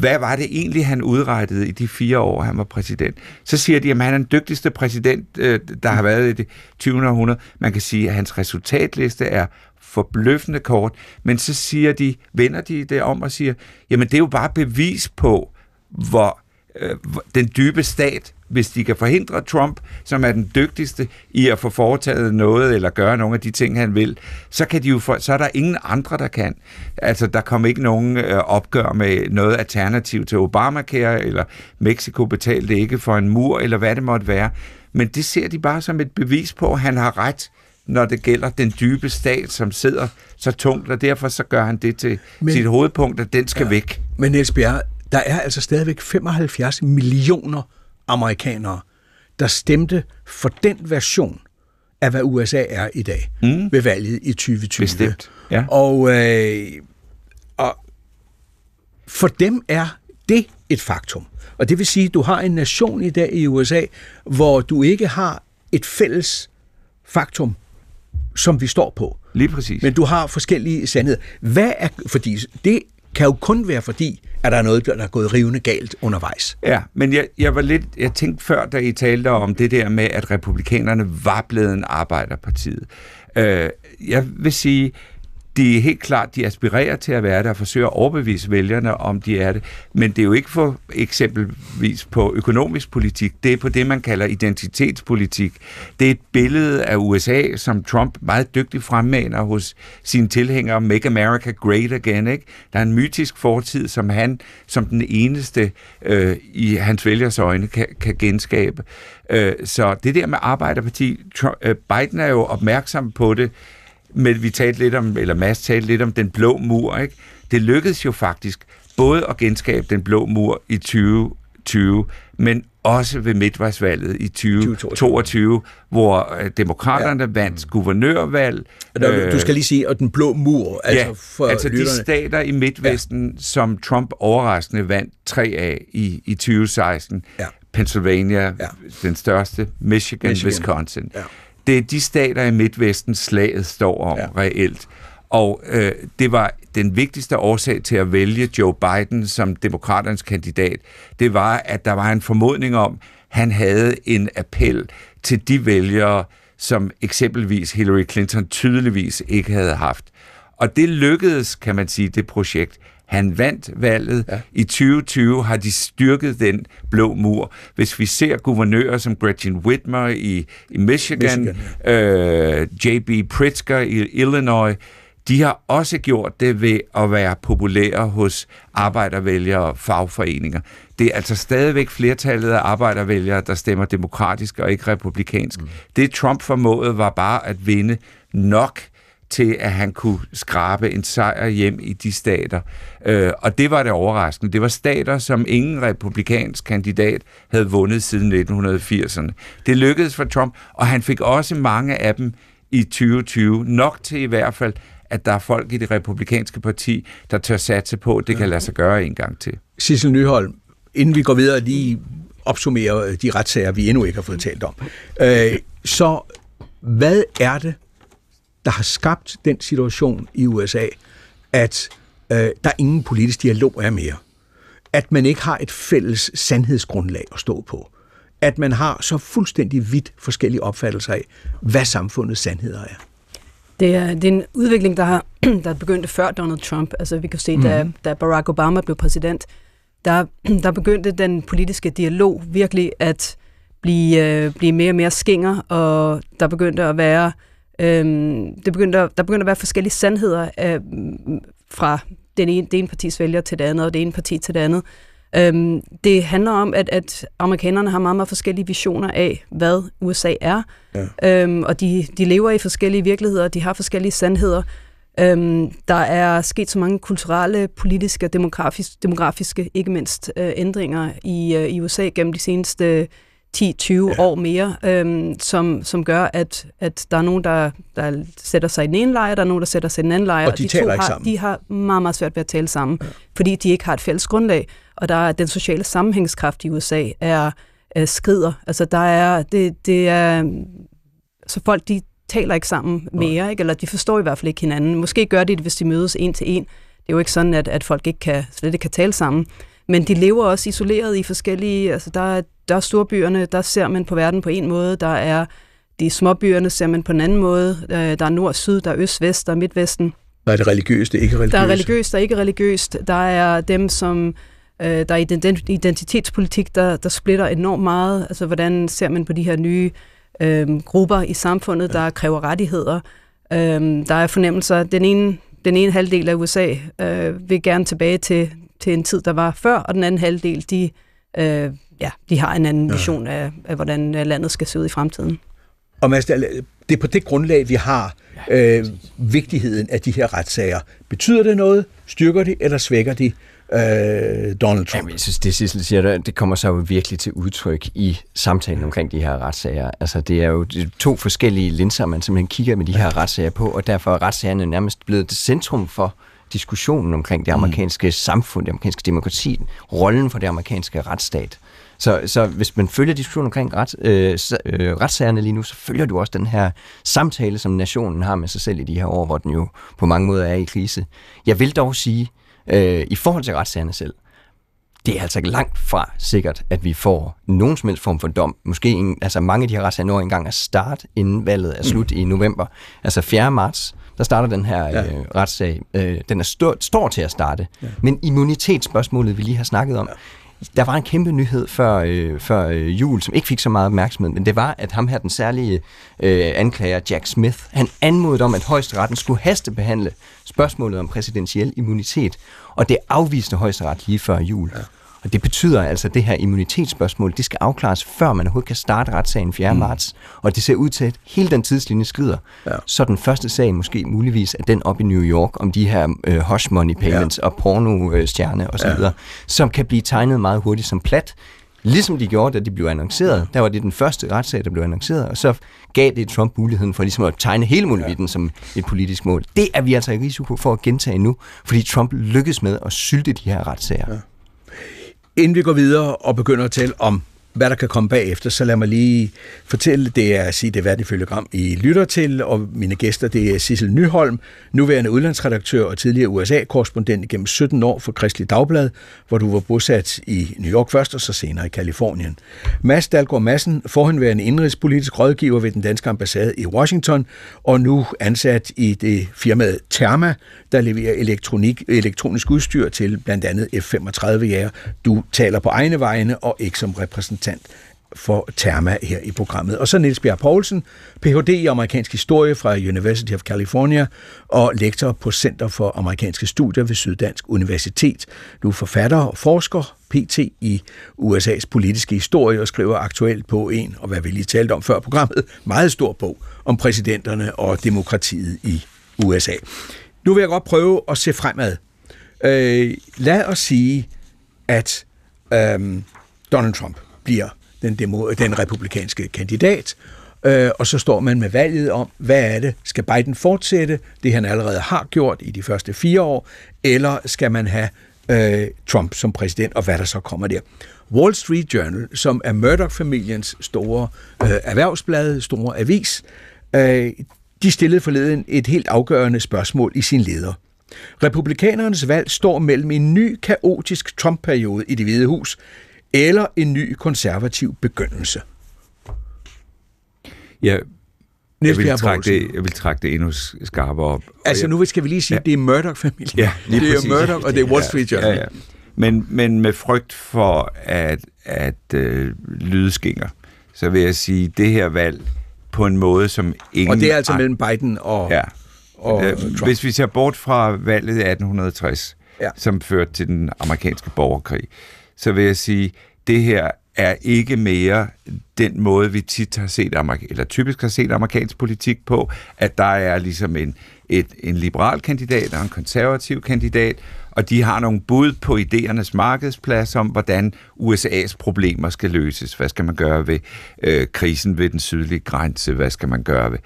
hvad var det egentlig, han udrettede i de fire år, han var præsident? Så siger de, at han er den dygtigste præsident, øh, der har været i det 20. århundrede. Man kan sige, at hans resultatliste er forbløffende kort, men så siger de, vender de det om og siger, jamen det er jo bare bevis på, hvor øh, den dybe stat, hvis de kan forhindre Trump, som er den dygtigste i at få foretaget noget eller gøre nogle af de ting, han vil, så, kan de jo for, så er der ingen andre, der kan. Altså, der kommer ikke nogen øh, opgør med noget alternativ til Obamacare, eller Mexico betalte ikke for en mur, eller hvad det måtte være. Men det ser de bare som et bevis på, at han har ret, når det gælder den dybe stat, som sidder så tungt, og derfor så gør han det til Men, sit hovedpunkt, at den skal ja, væk. Men Niels Bjerre, der er altså stadigvæk 75 millioner amerikanere, der stemte for den version af, hvad USA er i dag mm. ved valget i 2020. Bestemt, ja. Og, øh, og for dem er det et faktum. Og det vil sige, at du har en nation i dag i USA, hvor du ikke har et fælles faktum, som vi står på. Lige præcis. Men du har forskellige sandheder. Hvad er, fordi det kan jo kun være fordi, at der er noget, der er gået rivende galt undervejs. Ja, men jeg, jeg var lidt, jeg tænkte før, da I talte om det der med, at republikanerne var blevet en arbejderpartiet. Øh, jeg vil sige, de er helt klart, de aspirerer til at være der og forsøger at overbevise vælgerne, om de er det. Men det er jo ikke for eksempelvis på økonomisk politik. Det er på det, man kalder identitetspolitik. Det er et billede af USA, som Trump meget dygtigt fremmaner hos sine tilhængere. Make America Great Again. Ikke? Der er en mytisk fortid, som han som den eneste øh, i hans vælgers øjne kan, kan genskabe. Øh, så det der med Arbejderparti, Trump, øh, Biden er jo opmærksom på det, men vi talte lidt om, eller Mads talte lidt om den blå mur, ikke? Det lykkedes jo faktisk både at genskabe den blå mur i 2020, men også ved midtvejsvalget i 2022, hvor øh, demokraterne ja. vandt guvernørvalg. Du skal lige sige, at den blå mur, altså ja, for altså lytterne. de stater i Midtvesten, ja. som Trump overraskende vandt tre af i, i 2016. Ja. Pennsylvania, ja. den største, Michigan, Michigan. Wisconsin. Ja det er de stater i Midtvesten, slaget står om ja. reelt. Og øh, det var den vigtigste årsag til at vælge Joe Biden som demokraternes kandidat. Det var, at der var en formodning om, han havde en appel til de vælgere, som eksempelvis Hillary Clinton tydeligvis ikke havde haft. Og det lykkedes, kan man sige, det projekt. Han vandt valget. Ja. I 2020 har de styrket den blå mur. Hvis vi ser guvernører som Gretchen Whitmer i, i Michigan, Michigan øh, J.B. Pritzker i Illinois, de har også gjort det ved at være populære hos arbejdervælgere og fagforeninger. Det er altså stadigvæk flertallet af arbejdervælgere, der stemmer demokratisk og ikke republikansk. Mm. Det Trump formåede var bare at vinde nok til, at han kunne skrabe en sejr hjem i de stater. Øh, og det var det overraskende. Det var stater, som ingen republikansk kandidat havde vundet siden 1980'erne. Det lykkedes for Trump, og han fik også mange af dem i 2020. Nok til i hvert fald, at der er folk i det republikanske parti, der tør satse på, at det kan lade sig gøre en gang til. Sissel Nyholm, inden vi går videre lige opsummere de retssager, vi endnu ikke har fået talt om. Øh, så hvad er det, der har skabt den situation i USA, at øh, der ingen politisk dialog er mere. At man ikke har et fælles sandhedsgrundlag at stå på. At man har så fuldstændig vidt forskellige opfattelser af, hvad samfundets sandheder er. Det er, det er en udvikling, der har der er begyndt før Donald Trump. Altså vi kan se, mm. da, da Barack Obama blev præsident, der, der begyndte den politiske dialog virkelig at blive, øh, blive mere og mere skinger, og der begyndte at være øh, det begyndte, der begyndte at være forskellige sandheder øh, fra den ene, det ene partis vælger til det andet, og det ene parti til det andet. Øhm, det handler om, at, at amerikanerne har meget, meget forskellige visioner af, hvad USA er, ja. øhm, og de, de lever i forskellige virkeligheder, de har forskellige sandheder. Øhm, der er sket så mange kulturelle, politiske og demografiske, demografiske ikke mindst, øh, ændringer i, øh, i USA gennem de seneste 10-20 ja. år mere, øhm, som, som gør, at, at der er nogen, der, der sætter sig i den ene lejr, der er nogen, der sætter sig i den anden lejr. Og de, de taler to ikke har, sammen. De har meget, meget svært ved at tale sammen, ja. fordi de ikke har et fælles grundlag. Og der er den sociale sammenhængskraft i USA er, er skrider. Altså der er, det, det er, så folk de taler ikke sammen mere, ikke? eller de forstår i hvert fald ikke hinanden. Måske gør de det, hvis de mødes en til en. Det er jo ikke sådan, at, at folk ikke kan, slet ikke kan tale sammen. Men de lever også isoleret i forskellige, altså der er, der er storbyerne, der ser man på verden på en måde, der er de småbyerne ser man på en anden måde, Øh, der er nord, syd, der er øst, vest, der er midtvesten. Der er det religiøst, det er ikke religiøst. Der er religiøst, der er ikke religiøst. Der er dem, som øh, der er ident- identitetspolitik, der, der splitter enormt meget. Altså, hvordan ser man på de her nye øh, grupper i samfundet, der kræver rettigheder? Øh, der er fornemmelser. Den ene, den ene halvdel af USA øh, vil gerne tilbage til, til en tid, der var før, og den anden halvdel, de, øh, ja, de har en anden vision af, af, hvordan øh, landet skal se ud i fremtiden. Og Mads, det er på det grundlag, vi har øh, vigtigheden af de her retssager. Betyder det noget? Styrker de eller svækker de øh, Donald Trump? Jamen, jeg synes, det Sissel siger, det, det kommer så jo virkelig til udtryk i samtalen omkring de her retssager. Altså, det er jo to forskellige linser, man simpelthen kigger med de her retssager på, og derfor er retssagerne nærmest blevet det centrum for diskussionen omkring det amerikanske mm. samfund, det amerikanske demokrati, rollen for det amerikanske retsstat. Så, så hvis man følger diskussionen omkring ret, øh, øh, retssagerne lige nu, så følger du også den her samtale, som nationen har med sig selv i de her år, hvor den jo på mange måder er i krise. Jeg vil dog sige, øh, i forhold til retssagerne selv, det er altså langt fra sikkert, at vi får nogen som helst form for dom. Måske en, altså mange af de her retssager når engang at starte, inden valget er slut mm. i november. Altså 4. marts, der starter den her ja. øh, retssag. Øh, den er stå, står til at starte. Ja. Men immunitetsspørgsmålet, vi lige har snakket om, ja. Der var en kæmpe nyhed før, øh, før øh, jul, som ikke fik så meget opmærksomhed, men det var, at ham her, den særlige øh, anklager, Jack Smith, han anmodede om, at højesteretten skulle hastebehandle spørgsmålet om præsidentiel immunitet, og det afviste højesteret lige før jul. Ja. Og det betyder altså, at det her immunitetsspørgsmål, det skal afklares, før man overhovedet kan starte retssagen 4. Mm. marts. Og det ser ud til, at hele den tidslinje skrider. Ja. Så den første sag måske muligvis er den op i New York, om de her øh, hush money payments ja. og pornostjerne osv., ja. som kan blive tegnet meget hurtigt som plat. Ligesom de gjorde, da de blev annonceret. Der var det den første retssag, der blev annonceret, og så gav det Trump muligheden for ligesom at tegne hele muligheden ja. som et politisk mål. Det er vi altså i risiko for at gentage nu, fordi Trump lykkes med at sylte de her retssager. Ja. Inden vi går videre og begynder at tale om, hvad der kan komme bagefter, så lad mig lige fortælle, det er at sige, det er hvad gram, I lytter til, og mine gæster, det er Sissel Nyholm, nuværende udlandsredaktør og tidligere USA-korrespondent gennem 17 år for Kristelig Dagblad, hvor du var bosat i New York først, og så senere i Kalifornien. Mads Dalgaard Madsen, forhenværende indrigspolitisk rådgiver ved den danske ambassade i Washington, og nu ansat i det firmaet Therma, der leverer elektronik, elektronisk udstyr til blandt andet F-35-jager. Du taler på egne vegne og ikke som repræsentant for Therma her i programmet. Og så Niels Bjerg Poulsen, Ph.D. i amerikansk historie fra University of California og lektor på Center for Amerikanske Studier ved Syddansk Universitet. Nu forfatter og forsker, PT i USA's politiske historie og skriver aktuelt på en, og hvad vi lige talte om før programmet, meget stor bog om præsidenterne og demokratiet i USA. Nu vil jeg godt prøve at se fremad. Øh, lad os sige, at øh, Donald Trump bliver den, demo, den republikanske kandidat, øh, og så står man med valget om, hvad er det? Skal Biden fortsætte det, han allerede har gjort i de første fire år, eller skal man have øh, Trump som præsident, og hvad der så kommer der? Wall Street Journal, som er Murdoch-familiens store øh, erhvervsblad, store avis, øh, de stillede forleden et helt afgørende spørgsmål i sin leder. Republikanernes valg står mellem en ny kaotisk Trump-periode i det hvide hus, eller en ny konservativ begyndelse. Ja, jeg vil, trække det, jeg vil trække det endnu skarpere op. Altså nu skal vi lige sige, at ja. det er Murdoch-familien. Ja, det er Murdoch, og det er Wall Street Journal. Ja, ja. Men, men med frygt for at, at øh, lyde skinger, så vil jeg sige, det her valg på en måde, som ingen... Og det er altså mellem Biden og, ja. og Øh, Trump. Hvis vi ser bort fra valget i 1860, Ja. som førte til den amerikanske borgerkrig, så vil jeg sige, det her er ikke mere den måde, vi tit har set, amerik- eller typisk har set amerikansk politik på, at der er ligesom en, et, en liberal kandidat og en konservativ kandidat, og de har nogle bud på idéernes markedsplads om, hvordan USA's problemer skal løses. Hvad skal man gøre ved øh, krisen ved den sydlige grænse? Hvad skal man gøre ved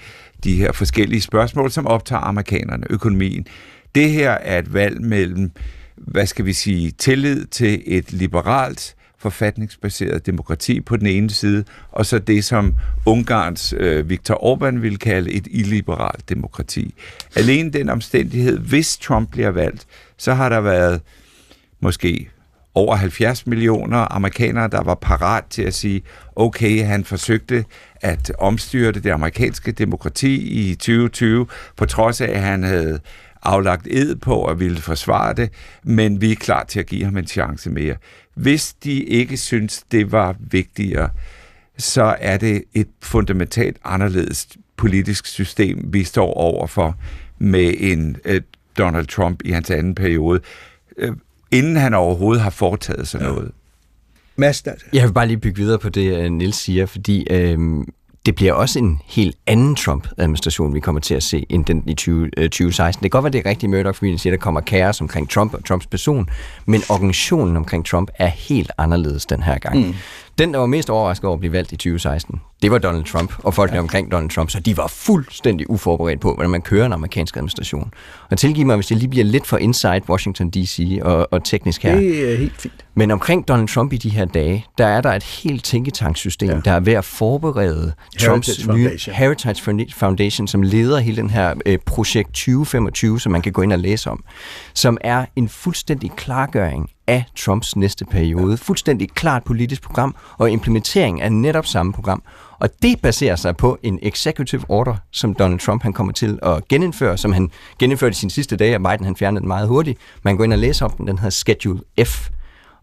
de her forskellige spørgsmål, som optager amerikanerne, økonomien? Det her er et valg mellem, hvad skal vi sige, tillid til et liberalt, forfatningsbaseret demokrati på den ene side, og så det, som Ungarns øh, Viktor Orbán ville kalde et illiberalt demokrati. Alene den omstændighed, hvis Trump bliver valgt, så har der været måske over 70 millioner amerikanere, der var parat til at sige, okay, han forsøgte at omstyrte det amerikanske demokrati i 2020, på trods af, at han havde aflagt ed på at ville forsvare det, men vi er klar til at give ham en chance mere. Hvis de ikke synes, det var vigtigere, så er det et fundamentalt anderledes politisk system, vi står overfor med en øh, Donald Trump i hans anden periode, øh, inden han overhovedet har foretaget sig noget. Mads, der, Jeg vil bare lige bygge videre på det, øh, Nils siger, fordi øhm, det bliver også en helt anden Trump-administration, vi kommer til at se, end den i 20, øh, 2016. Det kan godt være, det er rigtigt, Murdoch, fordi siger, der kommer kaos omkring Trump og Trumps person, men organisationen omkring Trump er helt anderledes den her gang. Mm. Den, der var mest overrasket over at blive valgt i 2016, det var Donald Trump og folkene ja. omkring Donald Trump, så de var fuldstændig uforberedt på, hvordan man kører en amerikansk administration. Og tilgiv mig, hvis jeg lige bliver lidt for inside Washington D.C. Og, og teknisk her. det er helt fint. Men omkring Donald Trump i de her dage, der er der et helt tænketankssystem, ja. der er ved at forberede Trumps Heritage nye Foundation. Heritage Foundation, som leder hele den her øh, projekt 2025, som man kan gå ind og læse om, som er en fuldstændig klargøring af Trumps næste periode. Ja. Fuldstændig klart politisk program og implementering af netop samme program. Og det baserer sig på en executive order, som Donald Trump han kommer til at genindføre, som han genindførte i sine sidste dage, og Biden han fjernede den meget hurtigt. Man går ind og læser om den, den hedder Schedule F.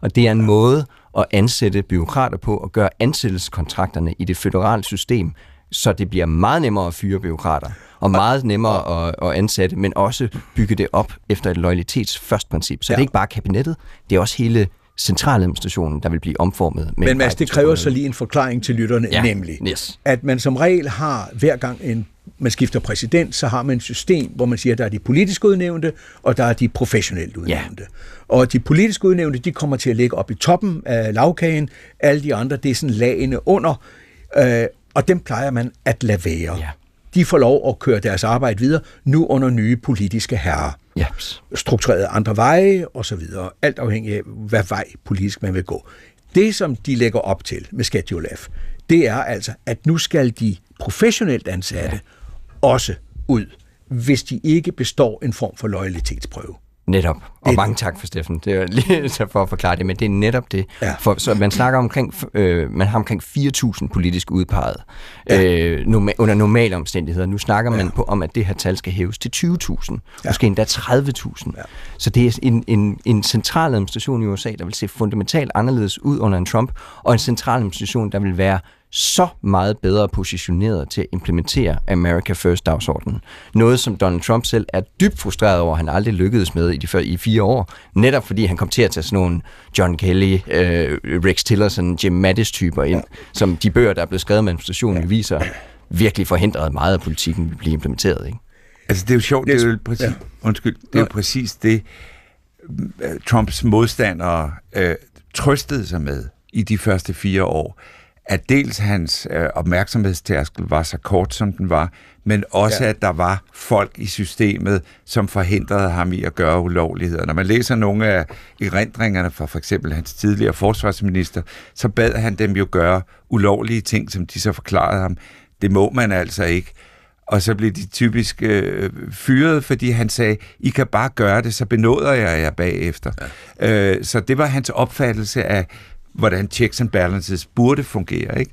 Og det er en måde at ansætte byråkrater på og gøre ansættelseskontrakterne i det føderale system, så det bliver meget nemmere at fyre byråkrater, og meget nemmere at, at ansætte, men også bygge det op efter et først princip. Så ja. det er ikke bare kabinettet, det er også hele centraladministrationen, der vil blive omformet. Med Men Mads, det kræver så lige en forklaring til lytterne, Ja, nemlig, yes. at man som regel har, hver gang en, man skifter præsident, så har man et system, hvor man siger, at der er de politisk udnævnte, og der er de professionelt udnævnte. Ja. Og de politisk udnævnte, de kommer til at ligge op i toppen af lavkagen, alle de andre, det er sådan lagene under, øh, og dem plejer man at lade være. Ja. De får lov at køre deres arbejde videre, nu under nye politiske herrer. Yes. Struktureret andre veje og så videre. Alt afhængig af, hvad vej politisk man vil gå. Det, som de lægger op til med Schedule F, det er altså, at nu skal de professionelt ansatte ja. også ud, hvis de ikke består en form for loyalitetsprøve. Netop. Og Det- mange tak for Steffen. Det er lige så for at forklare det, men det er netop det. Ja. For, så man snakker omkring, øh, man har omkring 4.000 politisk udpeget ja. øh, norma- under normale omstændigheder. Nu snakker man på, om, at det her tal skal hæves til 20.000, ja. måske endda 30.000. Ja. Så det er en, en, en central administration i USA, der vil se fundamentalt anderledes ud under en Trump, og en central administration, der vil være så meget bedre positioneret til at implementere America First-dagsordenen. Noget, som Donald Trump selv er dybt frustreret over, at han aldrig lykkedes med i de før, i fire år. Netop fordi han kom til at tage sådan nogle John Kelly, øh, Rex Tillerson, Jim Mattis-typer ind, ja. som de bøger, der er blevet skrevet med administrationen, ja. viser virkelig forhindrede meget af politikken vil blive implementeret. Ikke? Altså, det er jo sjovt, det er jo præcis, ja. undskyld, det er jo præcis det, øh, Trumps modstandere øh, trøstede sig med i de første fire år, at dels hans øh, opmærksomhedstærskel var så kort, som den var, men også, ja. At der var folk i systemet, som forhindrede ham i at gøre ulovligheder. Når man læser nogle af erindringerne fra for eksempel hans tidligere forsvarsminister, så bad han dem jo gøre ulovlige ting, som de så forklarede ham. Det må man altså ikke. Og så blev de typisk øh, fyret, fordi han sagde, I kan bare gøre det, så benåder jeg jer bagefter. Ja. Øh, så det var hans opfattelse af, hvordan checks and balances burde fungere. Ikke?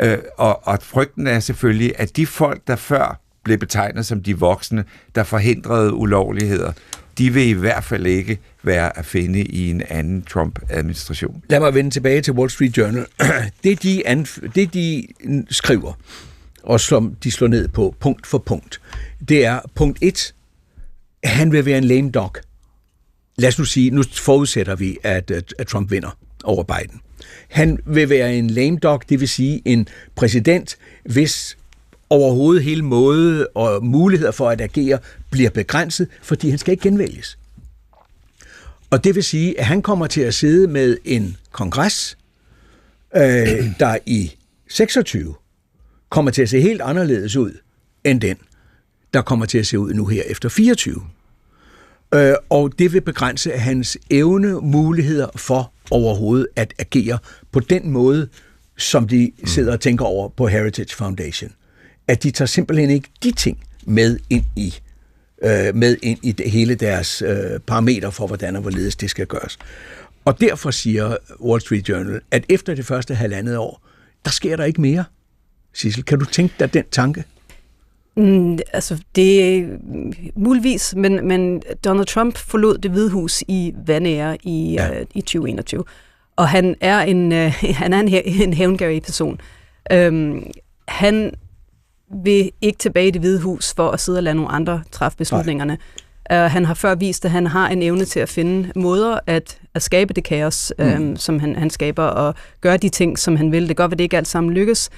Øh, og, og frygten er selvfølgelig, at de folk, der før blev betegnet som de voksne, der forhindrede ulovligheder, de vil i hvert fald ikke være at finde i en anden Trump-administration. Lad mig vende tilbage til Wall Street Journal. Det de, anf- det, de skriver, og som de slår ned på punkt for punkt, det er punkt 1, han vil være en lame dog. Lad os nu sige, nu forudsætter vi, at, at, at Trump vinder over Biden. Han vil være en lame dog, det vil sige en præsident, hvis overhovedet hele måde og muligheder for at agere bliver begrænset, fordi han skal ikke genvælges. Og det vil sige, at han kommer til at sidde med en kongres, øh, der i 26 kommer til at se helt anderledes ud end den, der kommer til at se ud nu her efter 24. Øh, og det vil begrænse hans evne, muligheder for overhovedet at agere på den måde, som de sidder og tænker over på Heritage Foundation. At de tager simpelthen ikke de ting med ind i øh, med ind i det, hele deres øh, parametre for, hvordan og hvorledes det skal gøres. Og derfor siger Wall Street Journal, at efter det første halvandet år, der sker der ikke mere. Sissel, kan du tænke dig den tanke? Mm, altså, det muligvis, men, men Donald Trump forlod det hvide hus i vandære i, ja. uh, i 2021. Og han er en, uh, han er en, en hævngærig person. Um, han vil ikke tilbage i det hvide hus for at sidde og lade nogle andre træffe beslutningerne. Uh, han har før vist, at han har en evne til at finde måder at, at skabe det kaos, mm. um, som han, han skaber, og gøre de ting, som han vil. Det kan godt være, det ikke alt sammen lykkes,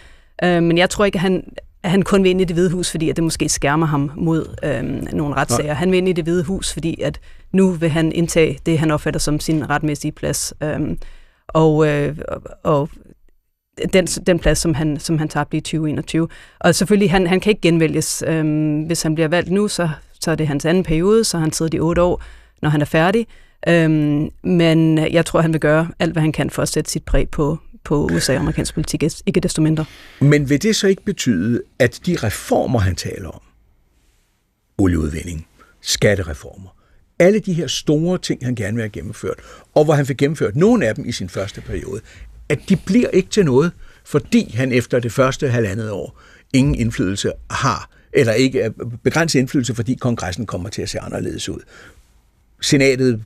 uh, men jeg tror ikke, at han, at han kun vil ind i det hvide hus, fordi at det måske skærmer ham mod øhm, nogle retssager. Ja. Han vil ind i det hvide hus, fordi at nu vil han indtage det, han opfatter som sin retmæssige plads. Øhm, og, øh, og den, den plads, som han, som han tabte i 2021. Og selvfølgelig, han, han kan ikke genvælges. Øhm, hvis han bliver valgt nu, så, så er det hans anden periode, så han sidder de otte år, når han er færdig. Øhm, men jeg tror, han vil gøre alt, hvad han kan for at sætte sit præg på, på USA og amerikansk politik, ikke desto mindre. Men vil det så ikke betyde, at de reformer, han taler om, olieudvinding, skattereformer, alle de her store ting, han gerne vil have gennemført, og hvor han fik gennemført nogle af dem i sin første periode, at de bliver ikke til noget, fordi han efter det første halvandet år ingen indflydelse har, eller ikke begrænset indflydelse, fordi kongressen kommer til at se anderledes ud. Senatet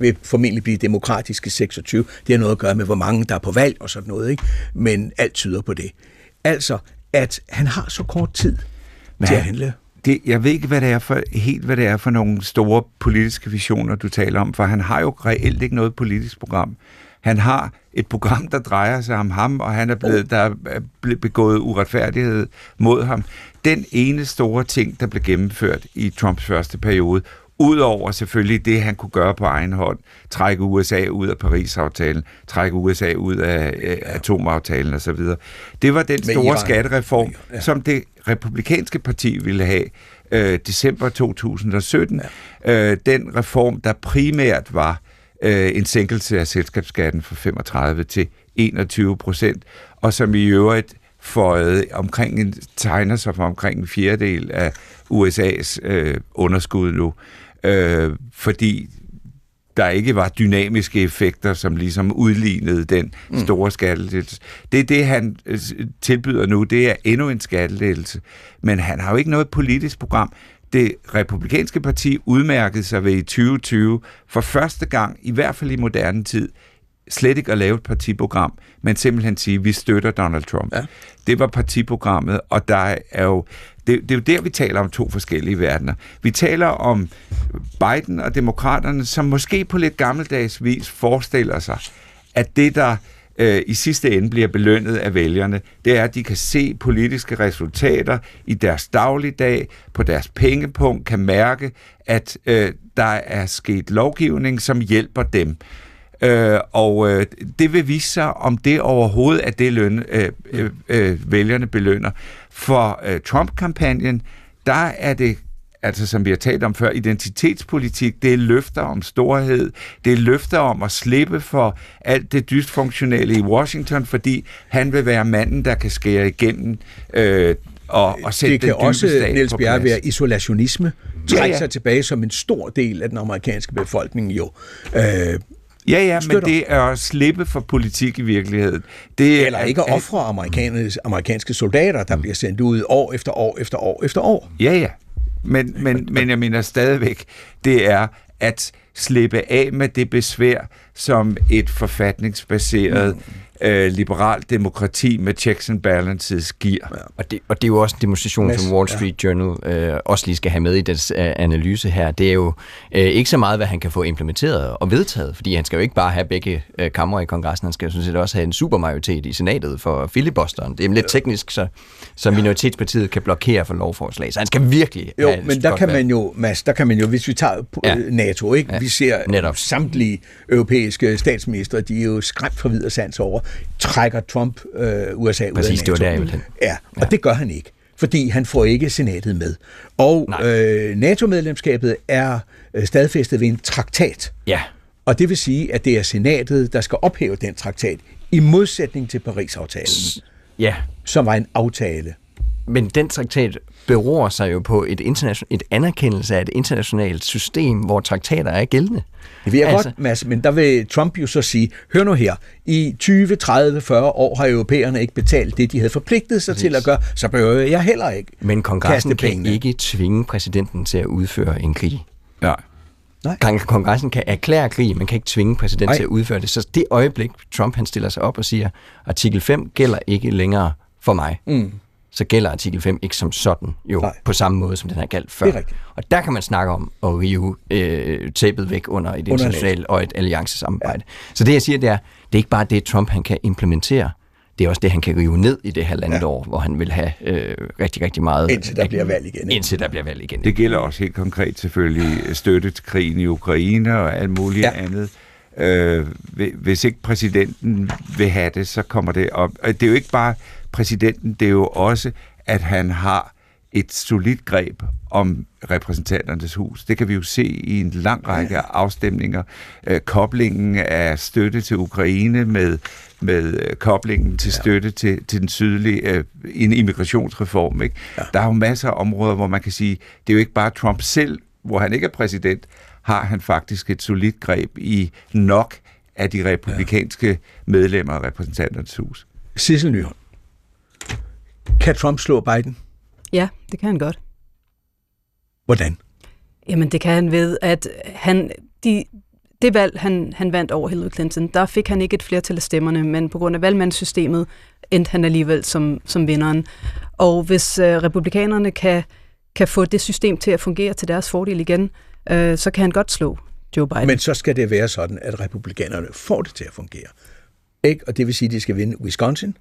vil formentlig blive demokratiske 26. Det har noget at gøre med, hvor mange der er på valg og sådan noget, ikke? men alt tyder på det. Altså, at han har så kort tid Men til at handle. Det, jeg ved ikke, hvad det er for, helt hvad det er for nogle store politiske visioner, du taler om, for han har jo reelt ikke noget politisk program. Han har et program, der drejer sig om ham, og han er blevet, der er blevet begået uretfærdighed mod ham. Den ene store ting, der blev gennemført i Trumps første periode, Udover selvfølgelig det, han kunne gøre på egen hånd, trække USA ud af Paris-aftalen, trække USA ud af øh, atomaftalen osv. Det var den store skattereform, ja. som det republikanske parti ville have øh, december 2017. Ja. Øh, den reform, der primært var øh, en sænkelse af selskabsskatten fra 35 til 21 procent, og som i øvrigt for omkring en, tegner sig for omkring en fjerdedel af USA's øh, underskud nu øh, fordi der ikke var dynamiske effekter, som ligesom udlignede den mm. store skattelettelse. Det er det, han øh, tilbyder nu, det er endnu en skattelettelse. Men han har jo ikke noget politisk program. Det republikanske parti udmærkede sig ved i 2020 for første gang, i hvert fald i moderne tid, slet ikke at lave et partiprogram, men simpelthen sige, at vi støtter Donald Trump. Ja. Det var partiprogrammet, og der er jo det, det er jo der, vi taler om to forskellige verdener. Vi taler om Biden og demokraterne, som måske på lidt gammeldags vis forestiller sig, at det, der øh, i sidste ende bliver belønnet af vælgerne, det er, at de kan se politiske resultater i deres dagligdag, på deres pengepunkt, kan mærke, at øh, der er sket lovgivning, som hjælper dem. Øh, og øh, det vil vise sig, om det overhovedet er det, løn, øh, øh, øh, vælgerne belønner. For øh, Trump-kampagnen, der er det altså som vi har talt om før, identitetspolitik, det er løfter om storhed, det er løfter om at slippe for alt det dysfunktionelle i Washington, fordi han vil være manden, der kan skære igennem øh, og, og sætte Det kan også, Niels Bjerre, være isolationisme, trække ja, ja. sig tilbage som en stor del af den amerikanske befolkning jo. Øh, Ja, ja, støtter. men det er at slippe for politik i virkeligheden. Det Eller ikke at ofre amerikanske soldater, der bliver sendt ud år efter år efter år efter år. Ja, ja. men, men, men jeg mener stadigvæk, det er at slippe af med det besvær, som et forfatningsbaseret mm øh, liberalt demokrati med checks and balances giver. Ja. Og, det, og det er jo også en demonstration, Mads, som Wall Street ja. Journal øh, også lige skal have med i deres øh, analyse her. Det er jo øh, ikke så meget, hvad han kan få implementeret og vedtaget, fordi han skal jo ikke bare have begge øh, kammer i kongressen, han skal jo sådan set også have en supermajoritet i senatet for filibusteren. Det er lidt teknisk, så, så minoritetspartiet kan blokere for lovforslag, så han skal virkelig Jo, men der kan man jo, Mads, der kan man jo, hvis vi tager ja. NATO, ikke? Ja. vi ser Netop. samtlige europæiske statsminister, de er jo skræmt for videre sans over, trækker Trump øh, USA Præcis, ud af NATO. det var der, jeg Ja, og ja. det gør han ikke, fordi han får ikke senatet med. Og øh, NATO-medlemskabet er øh, stadfæstet ved en traktat. Ja. Og det vil sige, at det er senatet, der skal ophæve den traktat, i modsætning til Paris-aftalen, ja. som var en aftale. Men den traktat beror sig jo på et, internation, et anerkendelse af et internationalt system, hvor traktater er gældende. Det vil jeg altså, godt, Mads, men der vil Trump jo så sige, hør nu her, i 20, 30, 40 år har europæerne ikke betalt det, de havde forpligtet sig præcis. til at gøre, så behøver jeg heller ikke Men kongressen kan ikke tvinge præsidenten til at udføre en krig. Ja. Nej. Kongressen kan erklære krig, men kan ikke tvinge præsidenten Nej. til at udføre det. Så det øjeblik, Trump han stiller sig op og siger, artikel 5 gælder ikke længere for mig. Mm så gælder artikel 5 ikke som sådan jo Nej. på samme måde, som den har galt før. Og der kan man snakke om at rive øh, tabet væk under et internationalt og et alliancesamarbejde. Ja. Så det jeg siger, det er, det er ikke bare det, Trump han kan implementere, det er også det, han kan rive ned i det her landet ja. år, hvor han vil have øh, rigtig, rigtig meget... Indtil der bliver valg igen. Indtil der bliver valg igen. Det gælder også helt konkret selvfølgelig støtte til krigen i Ukraine og alt muligt ja. andet. Øh, hvis ikke præsidenten vil have det, så kommer det op. Det er jo ikke bare præsidenten, det er jo også, at han har et solidt greb om repræsentanternes hus. Det kan vi jo se i en lang række afstemninger. Øh, koblingen af støtte til Ukraine med, med øh, koblingen til støtte ja. til, til den sydlige øh, en immigrationsreform. Ikke? Ja. Der er jo masser af områder, hvor man kan sige, det er jo ikke bare Trump selv, hvor han ikke er præsident, har han faktisk et solidt greb i nok af de republikanske ja. medlemmer af repræsentanternes hus. Sissel Nyholm. Kan Trump slå Biden? Ja, det kan han godt. Hvordan? Jamen, det kan han ved, at han, de, det valg, han, han vandt over Hillary Clinton, der fik han ikke et flertal af stemmerne, men på grund af valgmandssystemet endte han alligevel som, som vinderen. Og hvis øh, republikanerne kan, kan få det system til at fungere til deres fordel igen, øh, så kan han godt slå Joe Biden. Men så skal det være sådan, at republikanerne får det til at fungere. Ikke? Og det vil sige, at de skal vinde Wisconsin,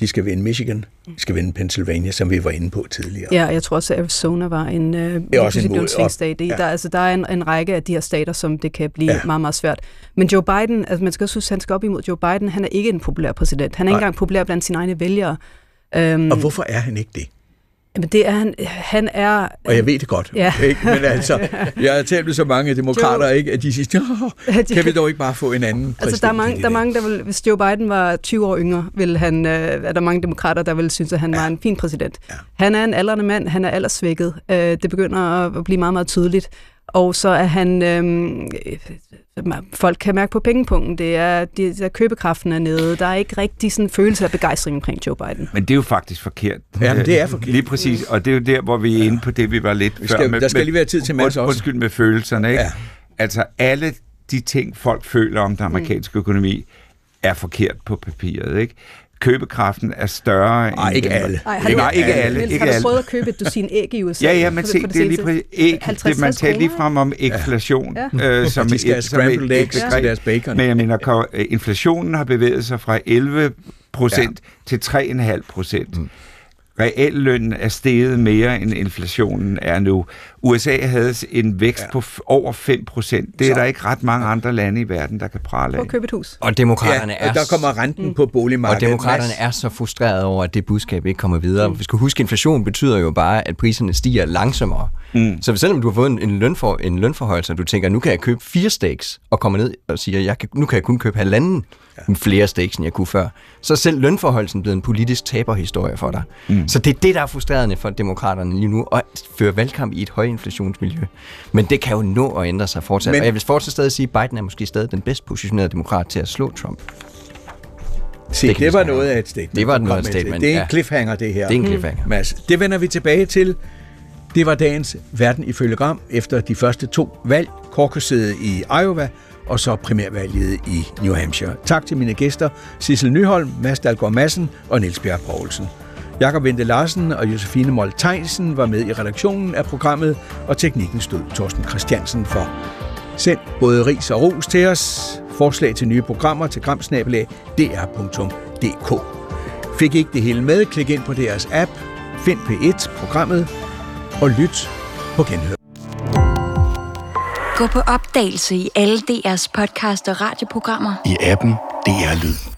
de skal vinde Michigan, de skal vinde Pennsylvania, som vi var inde på tidligere. Ja, jeg tror også, at Arizona var en, en svingstat. Ja. Der, altså, der er en, en række af de her stater, som det kan blive ja. meget, meget svært. Men Joe Biden, altså man skal også huske, han skal op imod Joe Biden, han er ikke en populær præsident. Han er ikke engang populær blandt sine egne vælgere. Um, og hvorfor er han ikke det? Men det er han, han er... Og jeg ved det godt, ja. ikke? men altså, jeg har talt med så mange demokrater, ikke, at de siger, kan vi dog ikke bare få en anden Altså, der er mange, der, er mange, der vil, hvis Joe Biden var 20 år yngre, vil han, øh, er der mange demokrater, der vil synes, at han ja. var en fin præsident. Ja. Han er en aldrende mand, han er aldersvækket. Øh, det begynder at blive meget, meget tydeligt. Og så er han... Øh, folk kan mærke på pengepunkten, det er, det er købekraften er nede. Der er ikke rigtig sådan en følelse af begejstring omkring Joe Biden. Men det er jo faktisk forkert. Ja, men det er forkert. Lige præcis, og det er jo der, hvor vi er inde på det, vi var lidt vi skal, før. Med, der skal lige være tid til masser også. Undskyld med følelserne, ikke? Ja. Altså alle de ting, folk føler om den amerikanske økonomi, er forkert på papiret, ikke? Købekraften er større Nej, ikke alle. Ej, har du, Nej, ikke alle. Ikke har du prøvet at købe et dusin æg i USA? Ja, ja, men se, det er lige præcis æg. Det, man taler lige frem om inflation. Ja. Øh, som de skal et, som et, et til deres bacon. Men jeg mener, inflationen har bevæget sig fra 11 procent ja. til 3,5 procent. Mm reallønnen er steget mere end inflationen er nu. USA havde en vækst ja. på over 5 procent. Det er Så. der ikke ret mange andre lande i verden, der kan prale af. På købe et hus. Og demokraterne ja, er... der kommer renten mm. på boligmarkedet. Og demokraterne er så frustrerede over, at det budskab ikke kommer videre. Mm. Vi skal huske, at inflation betyder jo bare, at priserne stiger langsommere. Mm. Så selvom du har fået en, en, lønfor, en lønforhøjelse, og du tænker, nu kan jeg købe fire steaks, og kommer ned og siger, jeg kan, nu kan jeg kun købe halvanden ja. flere steaks, end jeg kunne før, så er selv lønforholdelsen blevet en politisk taberhistorie for dig. Mm. Så det er det, der er frustrerende for demokraterne lige nu, at føre valgkamp i et højinflationsmiljø. Men det kan jo nå at ændre sig fortsat. Men, og jeg vil fortsat stadig sige, at Biden er måske stadig den bedst positionerede demokrat til at slå Trump. Se, det, det var noget af et statement. Det var noget af et statement, Det er en cliffhanger, det her. Det er en cliffhanger. Mm. Mads, det vender vi tilbage til Det var dagens Verden ifølge Gram efter de første to valg, caucuset i Iowa og så primærvalget i New Hampshire. Tak til mine gæster, Sissel Nyholm, Mads Dalgaard Madsen og Niels Bjerg Poulsen. Jakob Vente Larsen og Josefine Mold Tejsen var med i redaktionen af programmet, og teknikken stod Torsten Christiansen for. Send både ris og ros til os. Forslag til nye programmer til gramsnabelag.dr.dk Fik ikke det hele med, klik ind på deres app, find P1-programmet og lyt på genhør. Gå på opdagelse i alle DR's podcast og radioprogrammer. I appen DR Lyd.